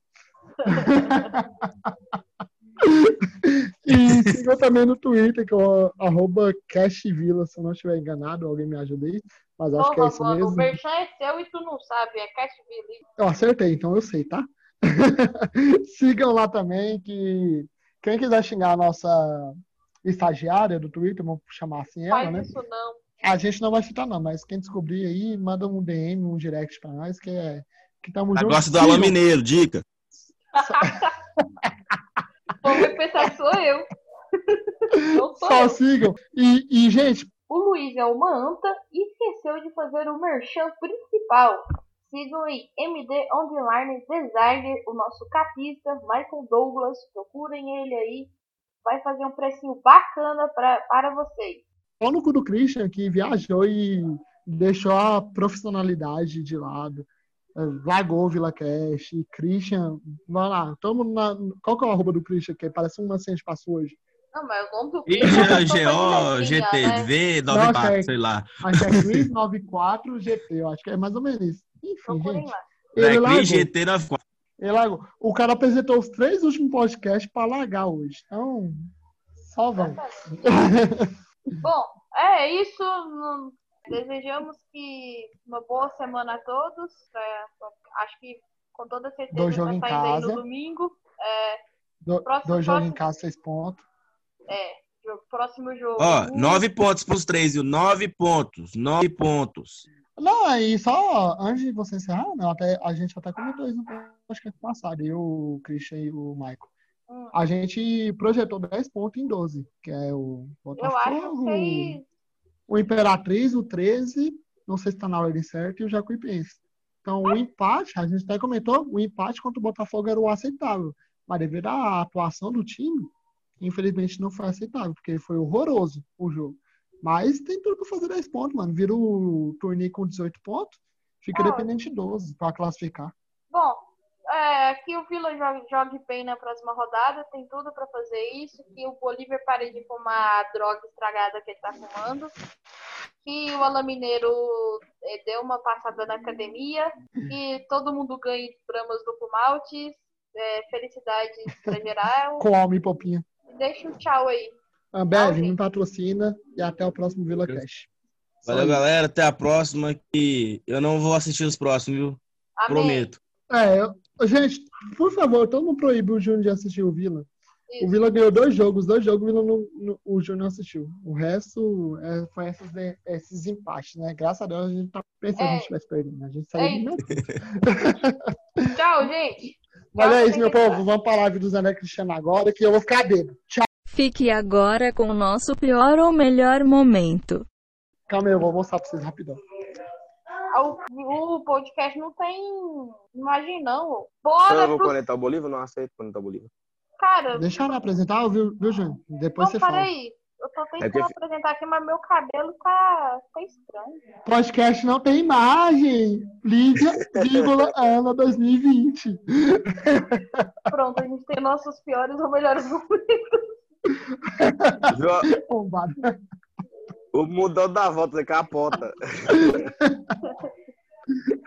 e siga também no Twitter, que é o arroba cashvila, se eu não estiver enganado, alguém me ajuda aí. Mas acho que é Porra, isso mano, o mesmo. merchan é seu e tu não sabe, é Cash Vila. Eu acertei, então eu sei, tá? Sigam lá também, que quem quiser xingar a nossa estagiária do Twitter, vamos chamar assim ela, Faz né? isso não. A gente não vai citar não, mas quem descobrir aí, manda um DM, um direct pra nós, que é que tamo junto. Negócio do Sigam. Mineiro, dica. Vou ver pensar que sou eu. Não sou Só eu. sigam. E, e, gente, O Luiz é uma anta e esqueceu de fazer o merchan principal. Sigam em MD Online Designer, o nosso capista, Michael Douglas. Procurem ele aí. Vai fazer um precinho bacana pra, para vocês. pau no cu do Christian, que viajou e deixou a profissionalidade de lado. Largou o Vila Cash, Christian, vai lá, tamo na. Qual que é o arroba do Christian? Que parece uma que passou hoje. Não, mas o nome do E Chris é uma GO, né? GTV, Nossa, 94, é- sei lá. Acho que é Chris 94 GT, eu acho que é mais ou menos isso. Enfim, gente. lá. Ele É largou. Cris GT 94. Ele largou. O cara apresentou os três últimos podcasts para largar hoje. Então, só vamos. Bom, é isso. Desejamos que uma boa semana a todos. É, acho que com toda certeza Dois jogos vai em sair aí no domingo. É, Do, Próximo- dois jogos em próximo- casa, seis pontos. É, jogo- próximo jogo. Ó, nove pontos pros três, viu? Nove pontos. Nove pontos. Não, aí só antes de você encerrar, não, até, a gente até comentou isso no podcast passado, eu, o Christian e o Michael. Hum. A gente projetou 10 pontos em 12, que é o Eu acho Botafogo, que aí. o Imperatriz, o 13, não sei se está na ordem certa, e o Jacuipense. Então, o empate, a gente até comentou, o empate contra o Botafogo era o aceitável. Mas devido à atuação do time, infelizmente não foi aceitável, porque foi horroroso o jogo. Mas tem tudo para fazer 10 pontos, mano. Vira o torneio com 18 pontos, fica dependente de 12 para classificar. Bom, é, que o Vila jogue, jogue bem na próxima rodada, tem tudo pra fazer isso. Que o Bolívar pare de fumar a droga estragada que ele tá fumando. Que o Alain Mineiro eh, dê uma passada na academia. Que todo mundo ganhe bramas do malte. É, felicidades pra geral. Come, popinha. Deixa um tchau aí. Ambev, me patrocina e até o próximo Vila Cash. Valeu, galera. Até a próxima. Que eu não vou assistir os próximos, viu? Amém. Prometo. É, eu- gente, por favor, todo mundo proíbe o Júnior de assistir o Vila. Isso. O Vila ganhou dois jogos, dois jogos o, Vila não, não- o Júnior não assistiu. O resto é, foi esses, de- esses empates, né? Graças a Deus a gente tá pensando É. que a gente tivesse perdido. A gente saiu É de. Tchau, gente. Mas é isso, meu povo. Vamos para a live do Zé Cristiano agora, que eu vou ficar bêbado. Tchau. Fique agora com o nosso pior ou melhor momento. Calma aí, eu vou mostrar pra vocês rapidão. O, o podcast não tem imagem, não. Bora eu vou pro conectar o Bolívar? Não aceito conectar o Bolívar. cara. Deixa eu apresentar, viu, viu Júnior? Depois Não, você fala. peraí. Eu tô tentando É apresentar aqui, mas meu cabelo tá, tá estranho. Podcast não tem imagem. Lívia, vírgula, Ana 2020. Pronto, a gente tem nossos piores ou melhores momentos. Bombado. O mudou da volta, você capota.